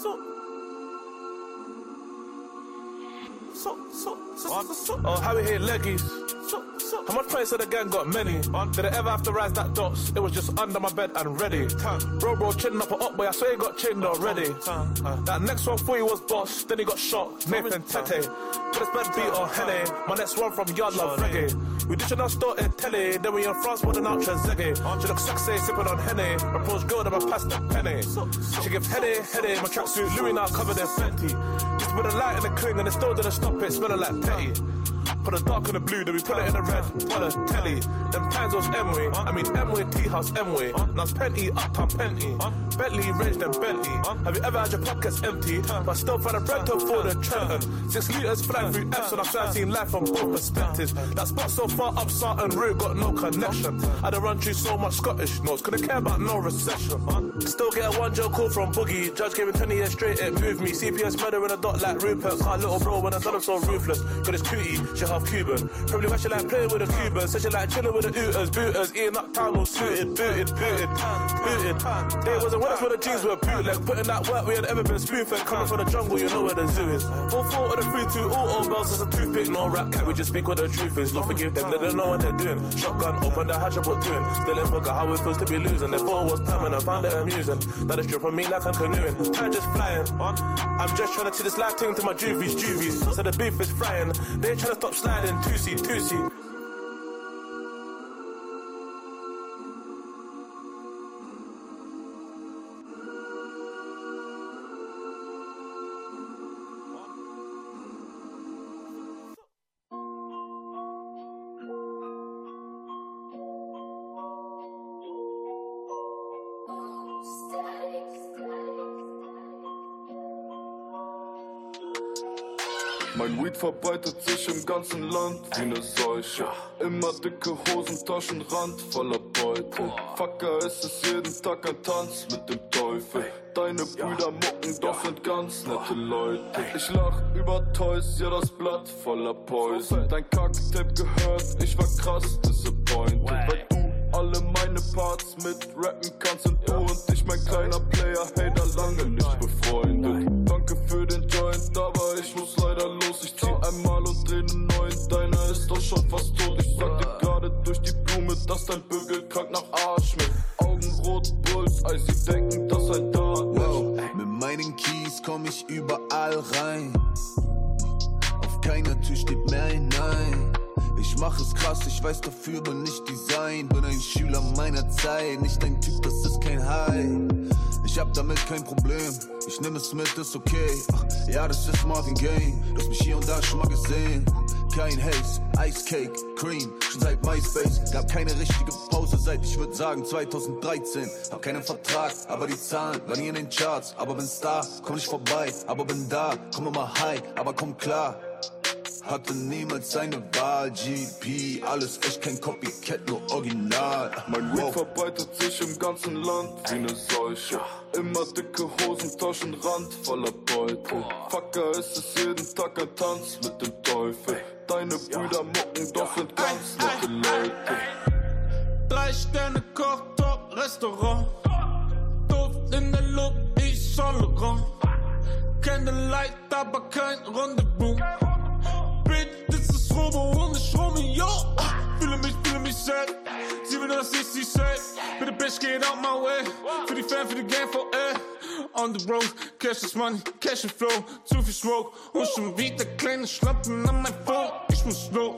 So, so. So, so, so, so, so. Oh, how we hit leggies? So, so. How much points have the gang got? Many. Did I ever have to rise that dots? It was just under my bed and ready. Bro, bro, chin up a up, boy. I swear he got chinned already. That next one for you was boss, then he got shot. Nathan Tete. Put his bed beat on Henny. My next one from Yard Love Reggae. We ditching our store in telly, then we in France with an ultra zeggy. She look sexy, sipping on Henny. Approach girl, then I pass the penny. She give Henny, Henny, my tracksuit, Louis now covered in Fenty. Just with a light in the cling and it still didn't stop it, smelling like petty. Put a dark in the blue, then we put it in the red. Put a telly. Them times was M-way. I mean M-way, T-house, M-way. Now it's Penty, uptown Penty. Bentley, Range, then Bentley. Have you ever had your pockets empty? But still find a bread to afford a Trenton. Six litres flying through and I've seen life from both perspectives. That spot so far up Sarton Route got no connection. I done run through so much Scottish notes, couldn't care about no recession. Still get a one joke call from Boogie. Judge gave me 20 years straight, it moved me. CPS murder in a dot like Rupert. Car little bro when I done him so ruthless. Got his cootie, she half Cuban. Probably why she like playing with a Cuban. Said she like chilling with the ooters, booters. Eating up time all suited, booted, booted, booted. They wasn't with us when the jeans were bootleg. Putting that work we had ever been spoon. Coming from the jungle, you know where the zoo is. All four of the three, two, all all bells is a toothpick. No rap cat, we just speak what the truth is. Not forgive them, they don't know what they're doing. Shotgun, open the hatch, put two in. Still in book how it feels to be losing. They thought it was permanent, I found it amusing. That is stripping me like I'm canoeing. Time just flying. I'm just trying to see this life thing to my juvies, juvies. So the beef is frying. They ain't trying to stop stop sliding, toosie, toosie. Verbreitet sich im ganzen Land wie ne Seuche. Immer dicke Hosentaschen, Rand voller Beute. Fucker, es ist jeden Tag ein Tanz mit dem Teufel. Deine Brüder mucken, doch sind ganz nette Leute. Ich lach über Toys, ja das Blatt voller Poison. Dein Kacktape gehört, ich war krass disappointed. Weil du alle meine Parts mit rappen kannst und du und ich mein kleiner Player, hey, da lange nicht befreundet. Danke für den Joint, aber dass dein Bügel krank nach Arsch schmeckt. Augen rot, Puls, Eis, sie denken, dass ein Dart wow. Mit meinen Keys komm ich überall rein. Auf keiner Tür steht mehr ein Nein. Ich mach es krass, ich weiß dafür, bin nicht Design. Bin ein Schüler meiner Zeit, nicht ein Typ, das ist kein High. Ich hab damit kein Problem, ich nehm es mit, ist okay. Ach, ja, das ist Marvin Gaye, du hast mich hier und da schon mal gesehen. Kein Haze, Ice Cake, Cream, schon seit MySpace. Gab keine richtige Pause seit, ich würd sagen, 2013. Hab keinen Vertrag, aber die Zahlen waren nie in den Charts. Aber bin Star, komm nicht vorbei, aber bin da. Komm immer high, aber komm klar. Hatte niemals eine Wahl, GP, alles echt kein Copycat, nur Original. Mein Weed verbreitet sich im ganzen Land wie ne Seuche. Immer dicke Hosentaschen, Rand voller Beute. Fucker, es ist jeden Tag ein Tanz mit dem Teufel. Deine Brüder mucken, doch sind ganz nette Leute. Drei Sterne Koch, Top Restaurant. Duft in der Luft, ich solo rum. Candlelight, aber kein Rendezvous. Bitch, das ist Robo und ich Romeo. Fühle mich, fühle mich sad. Sie will, dass ich sie sad. Bitte, Bitch, get out my way. Für die Fan, für die Gang, for air. On the road, cash is money, cash and flow. Zu viel Smoke und schon wieder kleine Schlampen an mein Phone. Ich muss slow,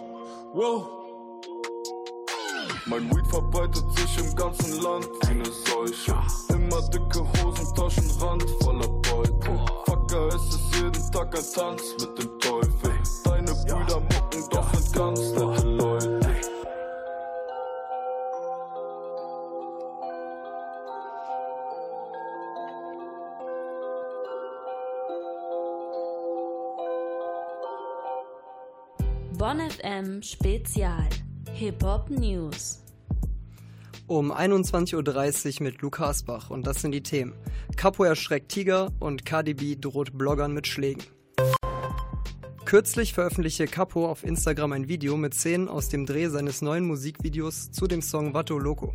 wow. Mein Weed verbreitet sich im ganzen Land wie ne Seuche. Immer dicke Hosentaschen, Rand voller Beute. Fucker, es ist jeden Tag ein Tanz mit dem Teufel. Deine Brüder mucken, doch sind ganz nette Bonn FM Spezial Hip Hop News. Um 21.30 Uhr mit Luca Asbach und das sind die Themen. Capo erschreckt Tiger und KDB droht Bloggern mit Schlägen. Kürzlich veröffentlichte Capo auf Instagram ein Video mit Szenen aus dem Dreh seines neuen Musikvideos zu dem Song Vato Loco.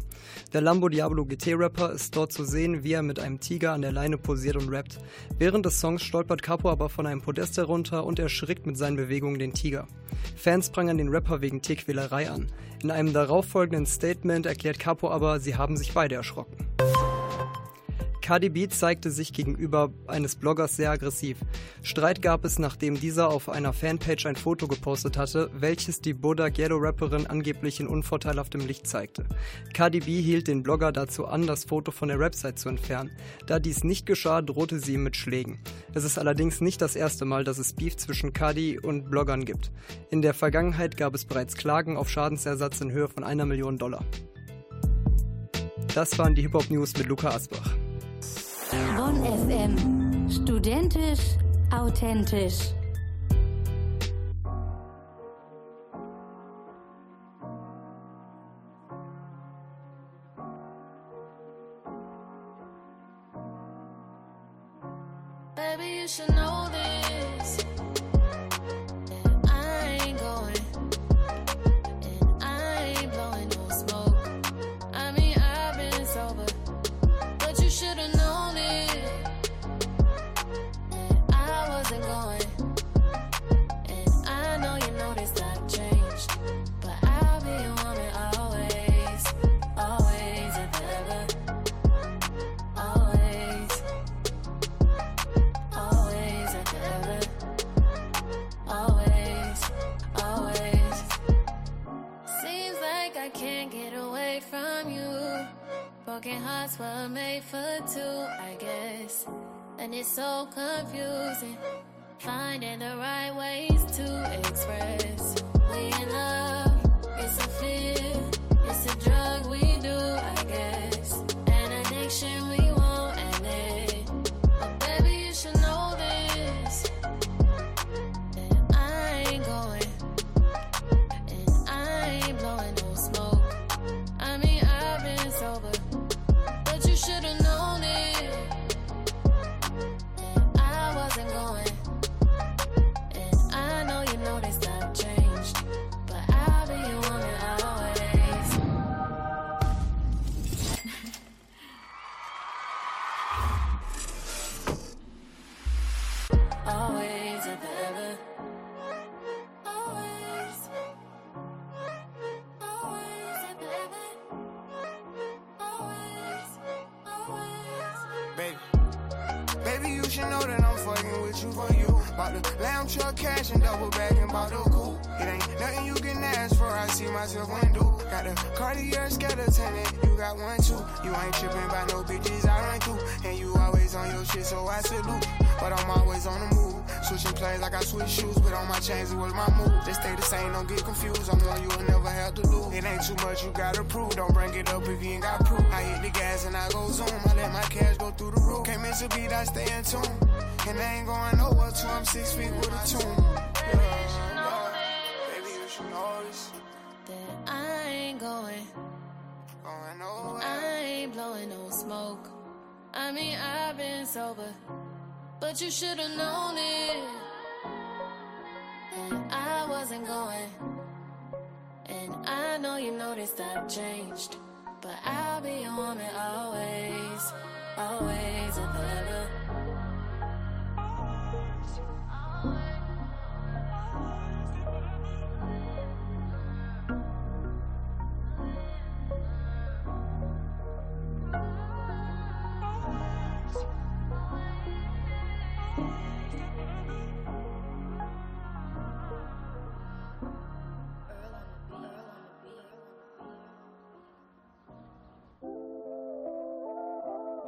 Der Lambo Diablo GT-Rapper ist dort zu sehen, wie er mit einem Tiger an der Leine posiert und rappt. Während des Songs stolpert Capo aber von einem Podest herunter und erschrickt mit seinen Bewegungen den Tiger. Fans prangern den Rapper wegen Tierquälerei an. In einem darauffolgenden Statement erklärt Capo aber, sie haben sich beide erschrocken. Cardi B zeigte sich gegenüber eines Bloggers sehr aggressiv. Streit gab es, nachdem dieser auf einer Fanpage ein Foto gepostet hatte, welches die Buddha Ghetto-Rapperin angeblich in unvorteilhaftem Licht zeigte. Cardi B hielt den Blogger dazu an, das Foto von der Website zu entfernen. Da dies nicht geschah, drohte sie ihm mit Schlägen. Es ist allerdings nicht das erste Mal, dass es Beef zwischen Cardi und Bloggern gibt. In der Vergangenheit gab es bereits Klagen auf Schadensersatz in Höhe von einer Million Dollar. Das waren die Hip-Hop-News mit Luca Asbach. Bonn FM. Studentisch, authentisch. Baby, you should know And it's so confusing. Finding the right ways to express. We in love, don't get confused. I'm one you will never have to lose. It ain't too much you gotta prove. Don't bring it up if you ain't got proof. I hit the gas and I go zoom. I let my cash go through the roof. Can't miss a beat, I stay in tune. And I ain't going nowhere till I'm six feet with a tune. Yeah, baby, you should know this. That I ain't going. Going nowhere. I ain't blowing no smoke. I mean, I've been sober, but you should've known it. I wasn't going, and I know you noticed I've changed, but I'll be your woman always, always and.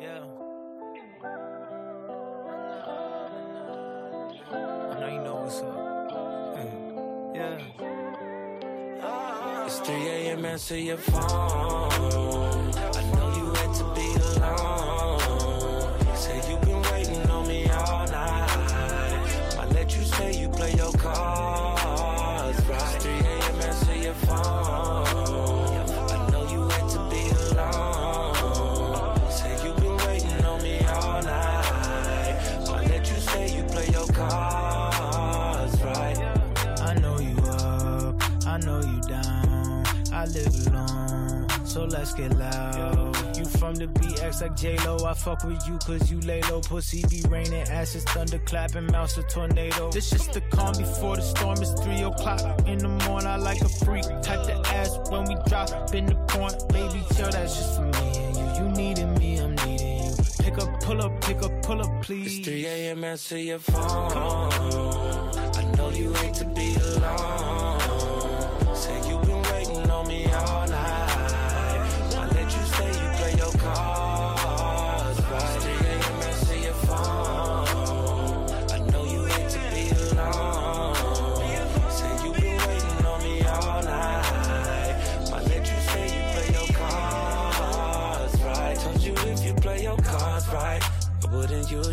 Yeah. I know you know what's up. Yeah. It's 3 a.m. answer your phone. The BX like J-Lo, I fuck with you cause you lay low. Pussy be raining, ashes thunder clapping, mouse a tornado. This just the calm before the storm, it's 3 o'clock in the morning. I like a freak, type the ass when we drop in the point. Baby, chill, that's just for me and you. You needing me, I'm needing you. Pick up, pull up, pick up, pull up, please. It's 3 a.m. answer your phone. I know you hate to be alone.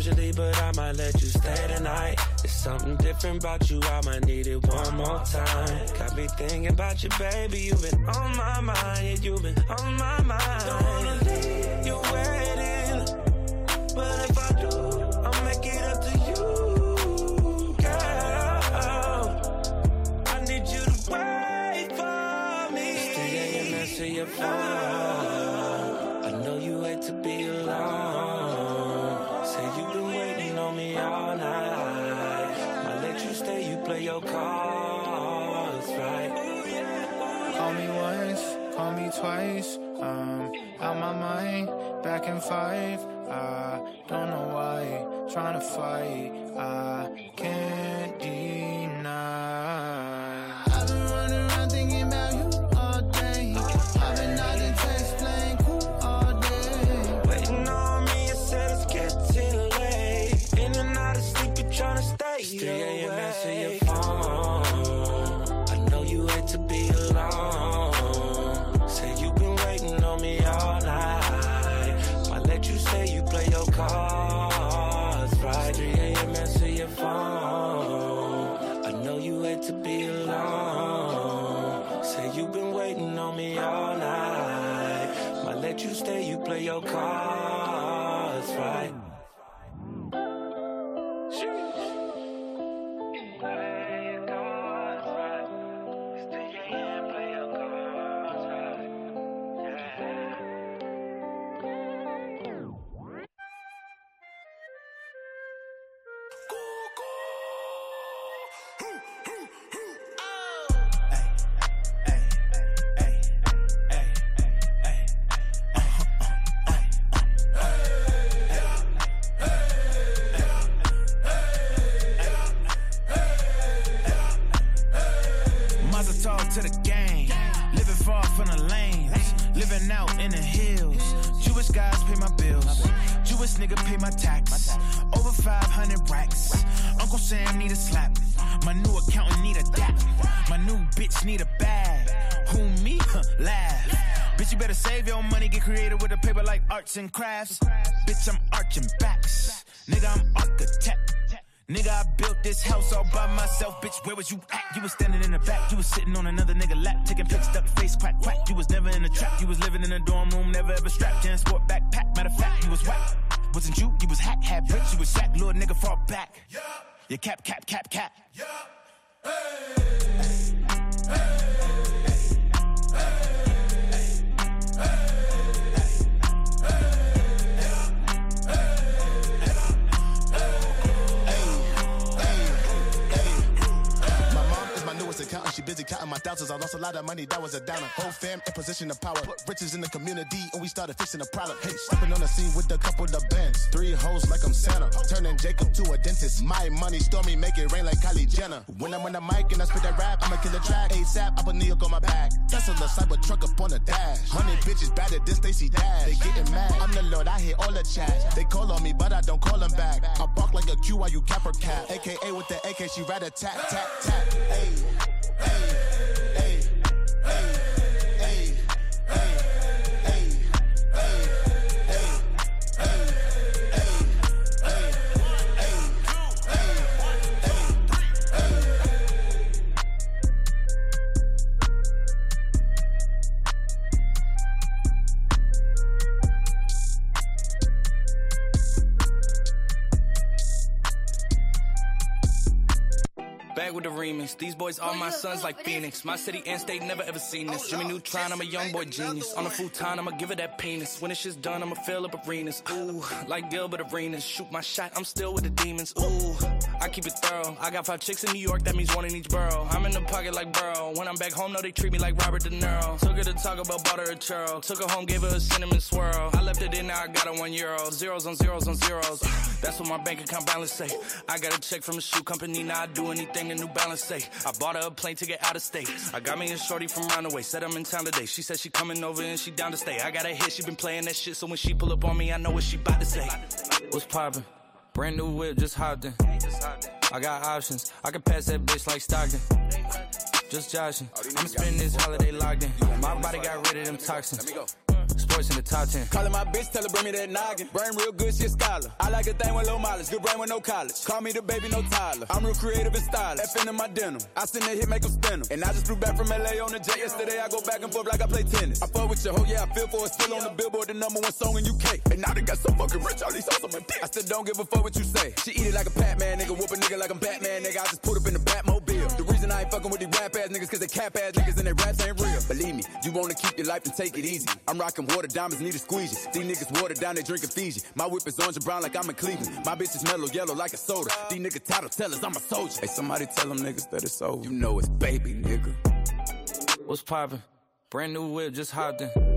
Usually, but I might let you stay tonight. It's something different about you, I might need it one more time. Got me thinking about you, baby. You've been on my mind, you've been on my mind. In five. I don't know why, trying to fight. I can't need a bag. Who me? Laugh. Bitch, you better save your money. Get creative with a paper like arts and crafts. Bitch, I'm arching backs. Nigga, I'm architect. Nigga, I built this house all by myself. Bitch, where was you at? You was standing in the back. You was sitting on another nigga lap. Taking pics, duck face, quack, quack. You was never in a trap. You was living in a dorm room, never ever strapped. Jan sport backpack. Matter of fact, you was whack. Wasn't you? You was hack, had bricks. You was sack. Little nigga fall back. Yeah, Your cap, cap, cap, cap. Hey. Accountant. She busy counting my thousands. I lost a lot of money. That was a downer. Whole fam in position of power. Put riches in the community, and we started fixing the problem. Hey, stepping on the scene with a couple of the bands. Three hoes like I'm Santa. Turning Jacob to a dentist. My money, stormy, make it rain like Kylie Jenner. When I'm on the mic and I spit that rap, I'ma kill the track. ASAP, I put New York on my back. Tesla cyber truck up on the dash. Hundred bitches better than Stacy Dash. They getting mad. I'm the Lord, I hear all the chat. They call on me, but I don't call them back. I bark like a Q while you cap or cap. AKA with the AK, she rather tap, tap, tap. Hey, hey, hey, hey, hey, with the remix. These boys are my sons like Phoenix. My city and state never ever seen this. Jimmy Neutron, I'm a young boy genius. On a futon, I'ma give it that penis. When this shit's done, I'ma fill up arenas. Ooh, like Gilbert Arenas. Shoot my shot, I'm still with the demons. Ooh, I keep it thorough. I got five chicks in New York, that means one in each borough. I'm in the pocket like Burrow. When I'm back home, no, they treat me like Robert De Niro. Took her to talk about bought her a churro. Took her home, gave her a cinnamon swirl. I left it in, now I got a one euro. Zeros on zeros on zeros. That's what my bank account balance say. I got a check from a shoe company, now I do anything a New Balance say. I bought her a plane ticket out of state. I got me a shorty from Roundaway, said I'm in town today. She said she coming over and she down to stay. I got a hit, she been playing that shit, so when she pull up on me, I know what she about to say. What's poppin'? Brand new whip, just hopped in. I got options, I can pass that bitch like Stockton. Just joshing, I'm spending this holiday locked in. My body got rid of them toxins. In the top 10. Calling my bitch, tell her bring me that noggin. Brain real good, she a scholar. I like a thing with low mileage, good brain with no college. Call me the baby, no Tyler. I'm real creative and stylish. F in my denim. I send that hit, make them spin. And I just flew back from LA on the jet yesterday. I go back and forth like I play tennis. I fuck with your hoe, yeah, I feel for it. Still on the billboard, the number one song in UK. And now they got so fucking rich, all these hoes on my dick. I still don't give a fuck what you say. She eat it like a Pac-Man, nigga. Whoop a nigga like I'm Batman, nigga. I just put up in the Batmobile. The reason I ain't fucking with these rap ass niggas, cause they cap ass niggas and they raps ain't real. Believe me, you wanna keep your life and take it easy. I'm rocking water diamonds, need a squeegee. These niggas water down, they drinking Fiji. My whip is orange and brown like I'm in Cleveland. My bitch is mellow yellow like a soda. These niggas title tellers, I'm a soldier. Hey, somebody tell them niggas that it's over. You know it's baby, nigga. What's poppin'? Brand new whip, just hopped in.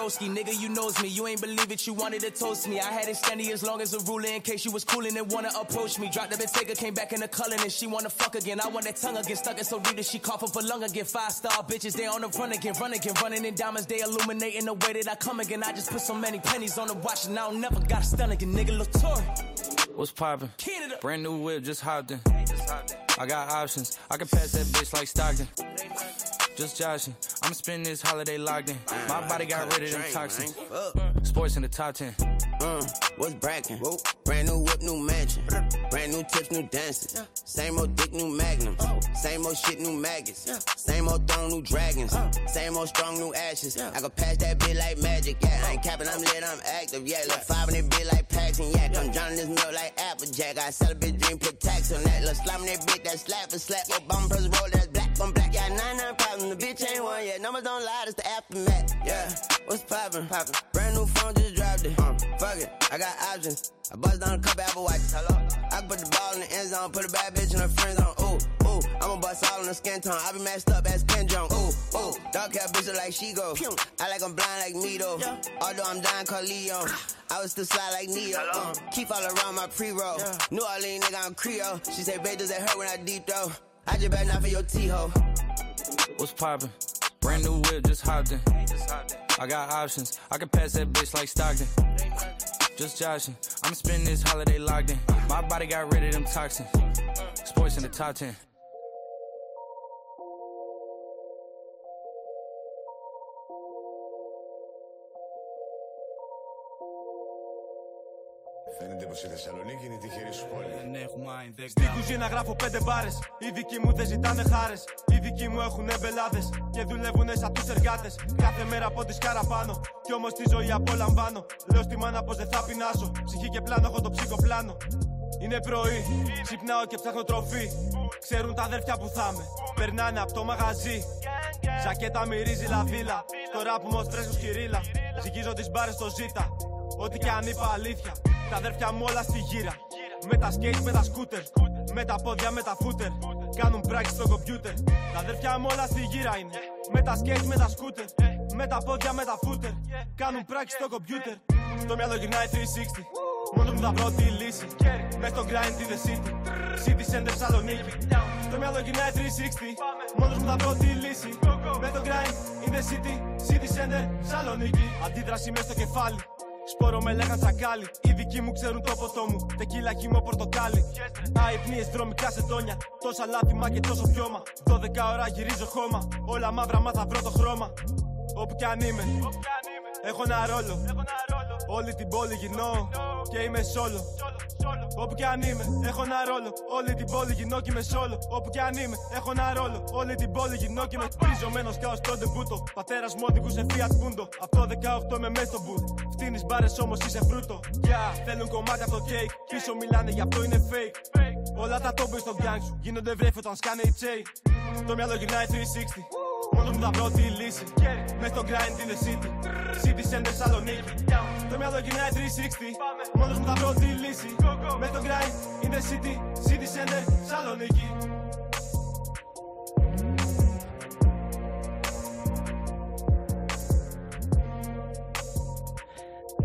broski. Nigga, you knows me. You ain't believe it. You wanted to toast me. I had it steady as long as a ruler in case you was coolin' and wanna approach me. Dropped the Bentayga, came back in the color and she wanna fuck again. I want that tongue again, stuck it so deep that she cough up a lung again. Five star bitches, they on the run again, run again, running in diamonds. They illuminating the way that I come again. I just put so many pennies on the watch and I don't never got a stun again, nigga. Latour. What's poppin'? Canada. Brand new whip, just hopped in. I got options. I can pass that bitch like Stockton. Just joshing. I'm spending this holiday locked in. Ah, My body got rid of them toxins. Mm. Sports in the top 10. Uh, what's brackin'? Brand new whip, new mansion. Brand new tips, new dances. Same old dick, new magnums. Oh. Same old shit, new maggots. Same old throne, new dragons. Uh. Same old strong, new ashes. I can pass that bit like magic. Yeah, I ain't uh. capping, I'm lit, I'm active. Yeah, look five in that bit like Paxton. Yeah, I'm drowning this milk like Applejack. I sell a bitch dream, put tax on that. Look slime that bit, that slap for slap. Your bumpers roll, that's black on black. Yeah, nine nine problems. The bitch ain't one yet. Numbers don't lie, it's the aftermath. Yeah, what's poppin'? Poppin'. Brand new phone, just dropped it. Fuck it, I got options. I bust down a couple Apple watches. Hello. I can put the ball in the end zone, put a bad bitch and her friends on. Ooh, ooh. I'ma bust all in the skin tone. I be matched up as Ken Jong. Ooh, ooh. Dark hair bitch like she go. I like I'm blind like me though. Although I'm dying called Leon. I was still slide like Neo. Uh, keep all around my pre-roll. New Orleans nigga, I'm Creole. She say, babe, does that hurt when I deep throw? I just better not for your T-ho. What's poppin'? Brand new whip, just hopped in. I got options. I can pass that bitch like Stockton. Just joshing. I'm spending this holiday locked in. My body got rid of them toxins. Sports in the top 10. Φαίνεται πως η Θεσσαλονίκη είναι η τυχερή σου πόλη. Στην κουζίνα γράφω πέντε μπάρες. Οι δικοί μου δεν ζητάνε χάρες. Οι δικοί μου έχουν μπελάδε και δουλεύουν σαν τους εργάτες. Κάθε μέρα από τη σκάρα πάνω. Κι όμως τη ζωή απολαμβάνω. Λέω στη μάνα πως δεν θα πεινάσω. Ψυχή και πλάνο, έχω το ψυχοπλάνο. Είναι πρωί, ξυπνάω και ψάχνω τροφή. Ξέρουν τα αδέρφια που θα με. Περνάνε από το μαγαζί. Ζακέτα μυρίζει λαβίλα. Στο ράπ μου ως φρέσκος κυρίλα. Ζυγίζω τις μπάρες στο ζήτα. Ό,τι κι αν είπα αλήθεια. Τα αδέρφια μου όλα στη γύρα. Με τα σκέιτ, με τα σκούτερ. Με τα πόδια, με τα φούτερ. Κάνουν πράξη στο κομπιούτερ. Τα αδέρφια μου όλα στη γύρα είναι. Με τα σκέιτ, με τα σκούτερ. Με τα πόδια, με τα φούτερ. Κάνουν πράξη στο κομπιούτερ. Στο μυαλό γυρνάει 360. Μόνος μου θα βρω τη λύση. Μες στο grind in the city. City center Θεσσαλονίκη. Στο μυαλό γυρνάει 360. Μόνος μου θα βρω τη λύση. Μες το grind in the city. City center Θεσσαλονίκη. Αντίδραση μέσα στο κεφάλι. Σπόρο με λέγαν τσακάλι. Οι δικοί μου ξέρουν το ποτό μου. Τεκίλα χυμό πορτοκάλι. Αϊπνίε δρομικά σε τόνια. Τόσα λάθημα και τόσο πιώμα. 12 ώρα γυρίζω χώμα. Όλα μαύρα μα θα βρω το χρώμα. Όπου κι αν είμαι. Έχω ένα ρόλο. Όλη την πόλη γυρνώ και είμαι σόλο. Όπου κι αν είμαι, έχω ένα ρόλο. Όλη την πόλη γυρνώ και είμαι σόλο. Όπου κι αν είμαι, έχω ένα ρόλο. Όλη την πόλη γυρνώ και είμαι πριζωμένο κάω στον τεμπούτο. Πατέρας μου οδηγούσε Fiat Punto. Από το 18 με μέσα στο boot. Φτύνεις μπάρες όμως είσαι φρούτο. Yeah, θέλουν κομμάτια από το cake. Πίσω μιλάνε γι' αυτό είναι fake. Όλα τα τόμπε στο gang σου γίνονται βρέφη όταν σκάνε η τσέι. Το μυαλό γυρνάει 360. Μόνος μου θα βρω τη λύση. Μες στο grind in the city. City center Σαλονίκη. Το μυαλό γυρνάει 360. Μόνος μου θα βρω τη λύση. Με στο grind in the city. City center Σαλονίκη.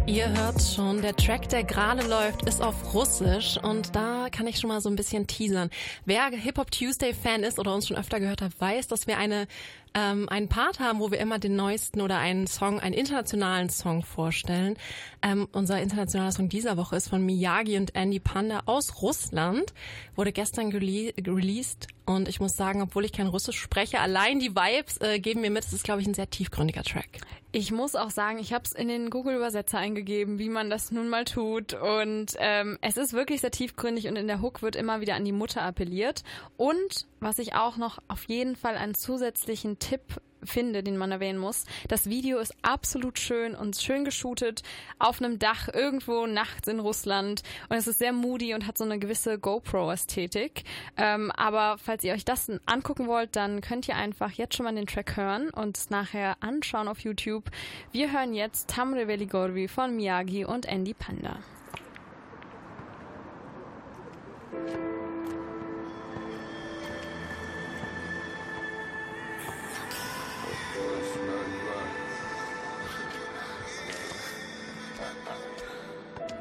Ihr hört schon, der Track, der gerade läuft, ist auf Russisch und da kann ich schon mal so ein bisschen teasern. Wer Hip Hop Tuesday Fan ist oder uns schon öfter gehört hat, weiß, dass wir eine ähm, einen Part haben, wo wir immer den neuesten oder einen Song, einen internationalen Song vorstellen. Ähm, unser internationaler Song dieser Woche ist von Miyagi und Andy Panda aus Russland, wurde gestern rele released und ich muss sagen, obwohl ich kein Russisch spreche, allein die Vibes äh, geben mir mit, es ist, glaube ich, ein sehr tiefgründiger Track. Ich muss auch sagen, ich habe es in den Google-Übersetzer eingegeben, wie man das nun mal tut. Und ähm, es ist wirklich sehr tiefgründig und in der Hook wird immer wieder an die Mutter appelliert. Und was ich auch noch auf jeden Fall einen zusätzlichen Tipp finde, den man erwähnen muss. Das Video ist absolut schön und schön geshootet auf einem Dach irgendwo nachts in Russland und es ist sehr moody und hat so eine gewisse GoPro-Ästhetik. Ähm, aber falls ihr euch das angucken wollt, dann könnt ihr einfach jetzt schon mal den Track hören und nachher anschauen auf YouTube. Wir hören jetzt Tamre Veligorvi von Miyagi und Andy Panda.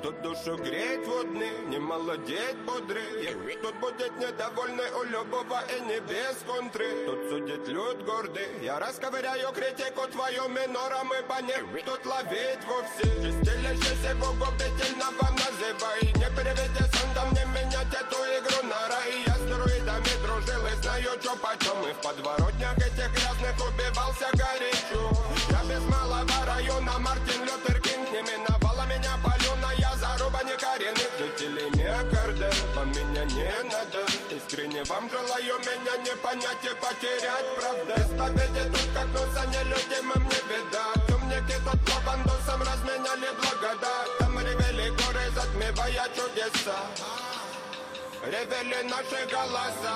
Тут душу греть водны, не молодеть бодры. Тут будет недовольный у любого и не без контры. Тут судит люд гордый, я расковыряю критику твою минором и ней. Тут ловить вовсе, чистилище его губительного называй Не переведи сандом, не менять эту игру на рай. Я с друидами дружил и знаю, чё почем. И в подворотнях этих грязных убивался горячо. Я без малого района Мартин Лютер не надо. Искренне вам желаю меня не понять и потерять. Правда, победы тут как носа нелюдимым не видать Умники тут по бандосам разменяли благодать. Там ревели горы, затмевая чудеса. Ревели наши голоса.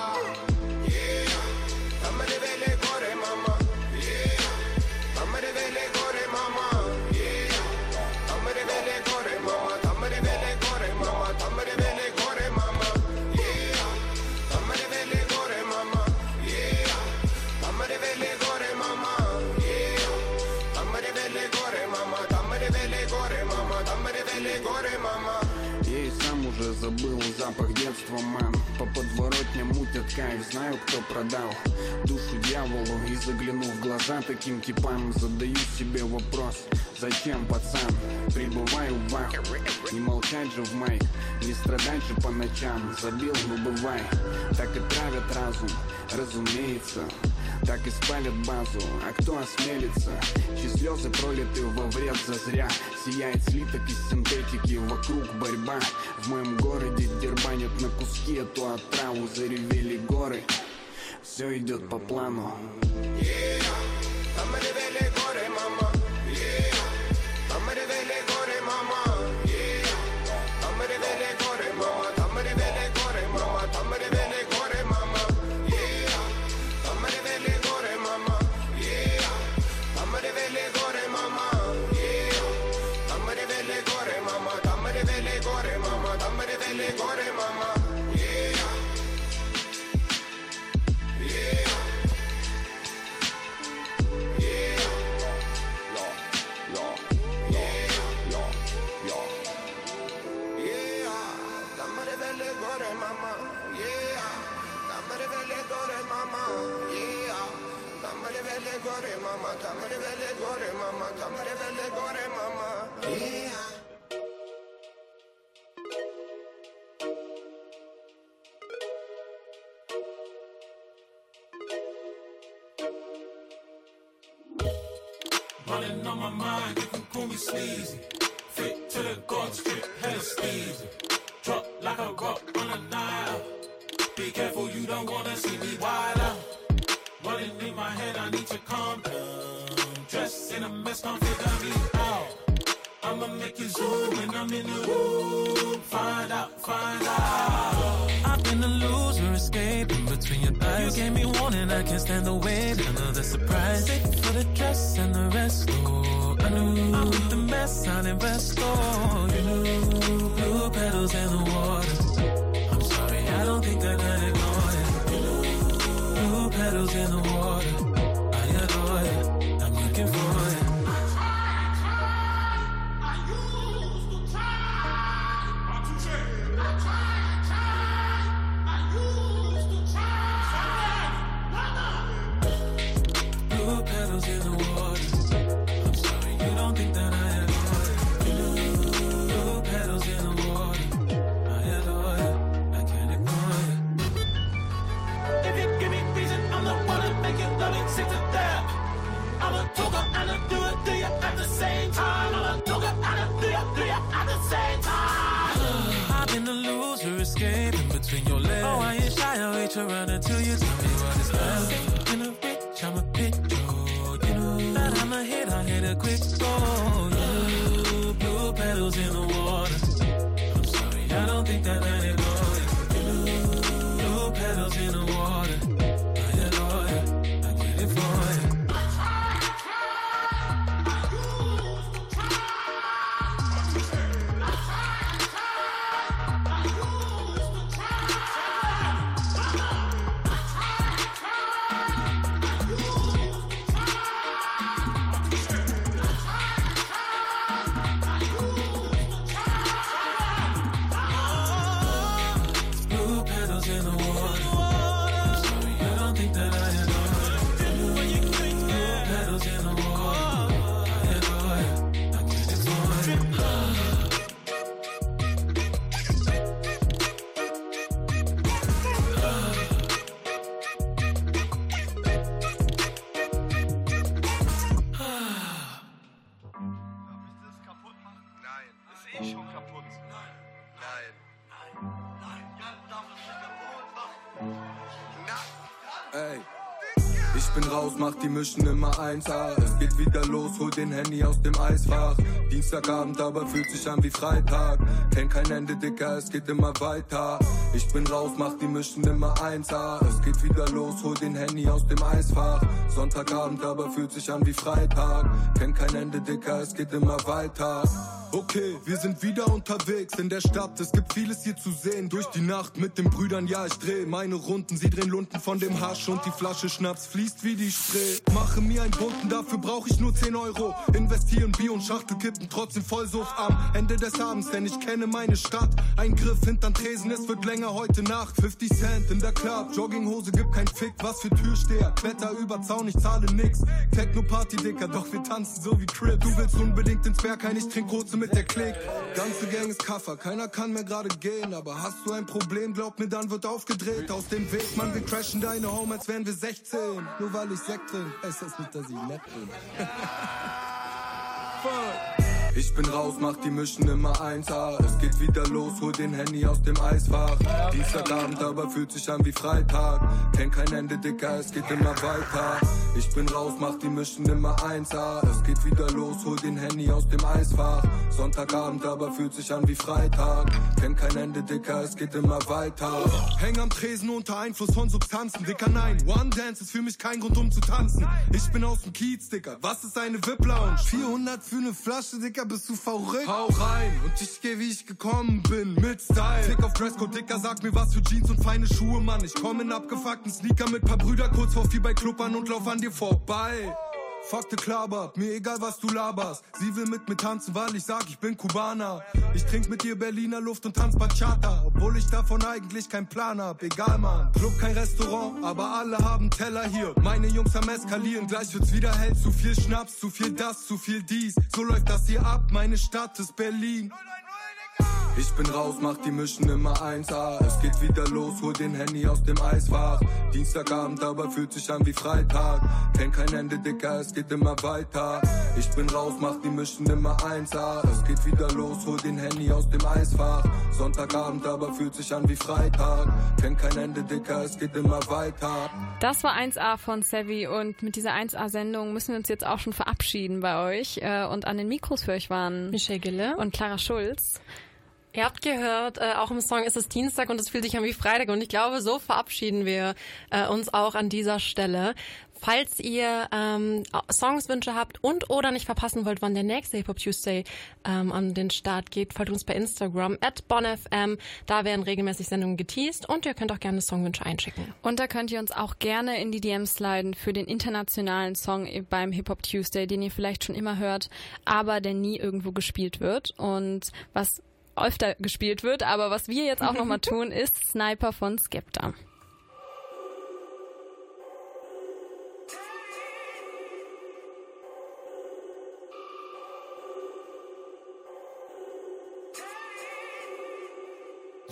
Там ревели горы, детства, мам. По подворотням мутят кайф, знаю, кто продал Душу дьяволу. И заглянув в глаза таким типам Задаю себе вопрос, зачем, пацан? Прибываю в ваху, не молчать же в майк Не страдать же по ночам, забил, ну бывай. Так и травят разум, разумеется так и спалят базу, а кто осмелится? Чьи слезы пролиты во вред зазря. Сияет слиток из синтетики, вокруг борьба. В моем городе дербанят на куски эту отраву Заревели горы, все идет по плану. Yeah, don't wanna see me wild out. Running in my head, I need to calm down. Dressed in a mess, can't figure me out. I'ma make you zoom when I'm in the room. Find out, find out. I've been a loser, escaping between your thighs. You gave me warning, I can't stand the wait. Another surprise. You for the dress and the rest. Oh, I knew I'm with the mess, I'd invest. Oh, you knew blue petals in the general around until you tell me what is left. In a bitch, I'm a bitch, oh, you know that I'm a hit, I hit a quick mach die Mischen immer 1A. Es geht wieder los, hol den Handy aus dem Eisfach. Dienstagabend, aber fühlt sich an wie Freitag. Kenn kein Ende, Dicker, es geht immer weiter. Ich bin raus, mach die Mischen immer 1A. Es geht wieder los, hol den Handy aus dem Eisfach. Sonntagabend, aber fühlt sich an wie Freitag. Kenn kein Ende, Dicker, es geht immer weiter. Okay, wir sind wieder unterwegs in der Stadt. Es gibt vieles hier zu sehen. Durch die Nacht mit den Brüdern, ja, ich dreh meine Runden. Sie drehen Lunden von dem Hasch und die Flasche Schnaps fließt wie die Spree. Mache mir einen Bunten, dafür brauche ich nur 10 Euro. Investieren Bier und Schachtelkippen, trotzdem Vollsuff am Ende des Abends, denn ich kenne meine Stadt. Ein Griff hinterm Tresen, es wird länger heute Nacht. 50 Cent in der Club, Jogginghose gibt kein Fick. Was für Türsteher, Kletter über Zaun, ich zahle nix. Techno-Party, Dicker, doch wir tanzen so wie Crip. Du willst unbedingt ins Berghain, ich trink kurze mit der Klick. Ganze Gang ist Kaffer, keiner kann mehr gerade gehen. Aber hast du ein Problem, glaub mir, dann wird aufgedreht. Aus dem Weg, Mann, wir crashen deine Home, als wären wir 16. Nur weil ich Sekt trink, heißt das nicht, dass ich nett bin. Fuck. Ich bin raus, mach die Mischen immer 1A. Es geht wieder los, hol den Handy aus dem Eisfach. Dienstagabend, aber fühlt sich an wie Freitag. Kenn kein Ende, Dicker, es geht immer weiter. Ich bin raus, mach die Mischen immer 1A. Es geht wieder los, hol den Handy aus dem Eisfach. Sonntagabend, aber fühlt sich an wie Freitag. Kenn kein Ende, Dicker, es geht immer weiter. Häng am Tresen unter Einfluss von Substanzen, Dicker, nein. One Dance ist für mich kein Grund, um zu tanzen. Ich bin aus dem Kiez, Dicker. Was ist eine VIP-Lounge? 400 für eine Flasche, Dicker, bist du verrückt? Hau rein und ich geh, wie ich gekommen bin, mit Style. Klick auf Dresscode, Dicker, sag mir was für Jeans und feine Schuhe, Mann. Ich komm in abgefuckten Sneaker mit paar Brüder kurz vor vier bei Club an und lauf an dir vorbei. Fuck the Club up, mir egal was du laberst. Sie will mit mir tanzen, weil ich sag, ich bin Kubaner. Ich trink mit ihr Berliner Luft und tanz Bachata, obwohl ich davon eigentlich keinen Plan hab. Egal, Mann. Club kein Restaurant, aber alle haben Teller hier. Meine Jungs am Eskalieren, gleich wird's wieder hell. Zu viel Schnaps, zu viel das, zu viel dies. So läuft das hier ab, meine Stadt ist Berlin. Ich bin raus, mach die Mischen immer 1A. Es geht wieder los, hol den Handy aus dem Eisfach. Dienstagabend, aber fühlt sich an wie Freitag. Kenn kein Ende, Dicker, es geht immer weiter. Ich bin raus, mach die Mischen immer 1A. Es geht wieder los, hol den Handy aus dem Eisfach. Sonntagabend, aber fühlt sich an wie Freitag. Kenn kein Ende, Dicker, es geht immer weiter. Das war 1A von Savvy und mit dieser 1A-Sendung müssen wir uns jetzt auch schon verabschieden bei euch. Äh, Und an den Mikros für euch waren Michelle Gille und Clara Schulz. Ihr habt gehört, äh, auch im Song ist es Dienstag und es fühlt sich an wie Freitag und ich glaube, so verabschieden wir äh, uns auch an dieser Stelle. Falls ihr ähm, Songswünsche habt und oder nicht verpassen wollt, wann der nächste Hip Hop Tuesday ähm, an den Start geht, folgt uns bei Instagram at bonfm. Da werden regelmäßig Sendungen geteased und ihr könnt auch gerne Songwünsche einschicken. Und da könnt ihr uns auch gerne in die DMs sliden für den internationalen Song beim Hip Hop Tuesday, den ihr vielleicht schon immer hört, aber der nie irgendwo gespielt wird. Und was öfter gespielt wird, aber was wir jetzt auch nochmal tun, ist Sniper von Skepta.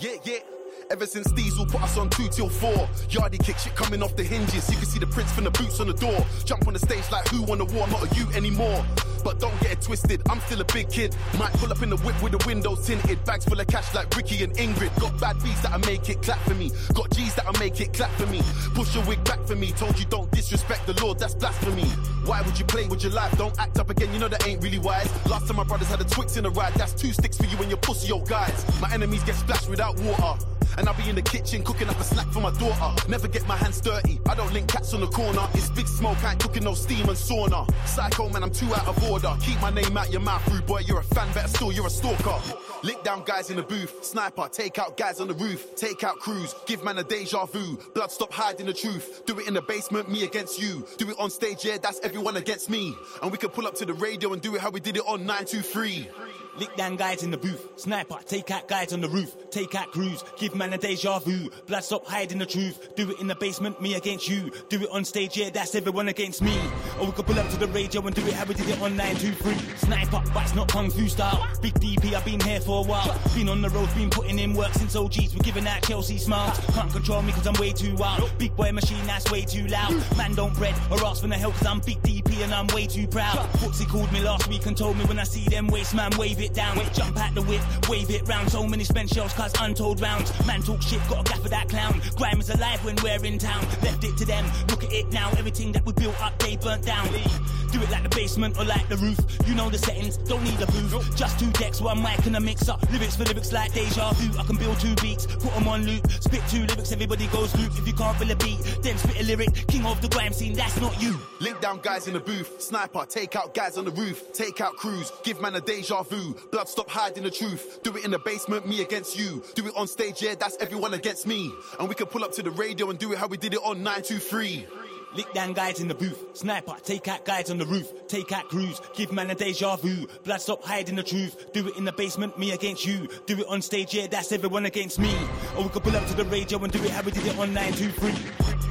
Yeah, yeah. Ever since Diesel put us on two till four. Yardie kick shit coming off the hinges. You can see the prints from the boots on the door. Jump on the stage like who won the war, not a you anymore. But don't get it twisted, I'm still a big kid. Might pull up in the whip with the windows tinted. Bags full of cash like Ricky and Ingrid. Got bad beats that'll make it clap for me. Got G's that'll make it clap for me. Push your wig back for me. Told you don't disrespect the Lord, that's blasphemy. Why would you play with your life? Don't act up again, you know that ain't really wise. Last time my brothers had a Twix in a ride, that's two sticks for you and your pussy old guys. My enemies get splashed without water. And I'll be in the kitchen cooking up a snack for my daughter. Never get my hands dirty. I don't link cats on the corner. It's big smoke, I ain't cooking no steam and sauna. Psycho man, I'm too out of order. Keep my name out your mouth, rude boy. You're a fan, better still, you're a stalker. Lick down guys in the booth. Sniper, take out guys on the roof. Take out crews. Give man a deja vu. Blood stop hiding the truth. Do it in the basement, me against you. Do it on stage, yeah, that's everyone against me. And we can pull up to the radio and do it how we did it on 923. Lick down guys in the booth. Sniper, take out guys on the roof. Take out crews. Give man a deja vu. Blood stop hiding the truth. Do it in the basement, me against you. Do it on stage, yeah, that's everyone against me. Or we could pull up to the radio and do it how we did it on 923. Sniper, but it's not kung fu style. Big DP, I've been here for a while. Been on the road, been putting in work since OGs. We're giving out Chelsea smiles. Can't control me cause I'm way too wild. Big boy machine, that's way too loud. Man don't bread or ask for the help cause I'm big DP and I'm way too proud. Footsie called me last week and told me when I see them waste man, wave it down. Jump at the whip, wave it round. So many spent shells cause untold rounds. Man talk shit, got a gaff for that clown. Grime is alive when we're in town. Left it to them, look at it now. Everything that we built up, they burnt down. Do it like the basement or like the roof. You know the settings, don't need a booth. Just two decks, one mic and a mixer. Lyrics for lyrics like deja vu. I can build two beats, put them on loop. Spit two lyrics, everybody goes loop. If you can't feel a beat, then spit a lyric. King of the grime scene, that's not you. Link down guys in the booth. Sniper, take out guys on the roof. Take out crews. Give man a deja vu. Blood stop hiding the truth. Do it in the basement, me against you. Do it on stage, yeah, that's everyone against me. And we can pull up to the radio and do it how we did it on 923. Lick down guys in the booth. Sniper, take out guys on the roof. Take out crews. Give man a deja vu. Blood stop hiding the truth. Do it in the basement, me against you. Do it on stage, yeah, that's everyone against me. Or we could pull up to the radio and do it how we did it on 923.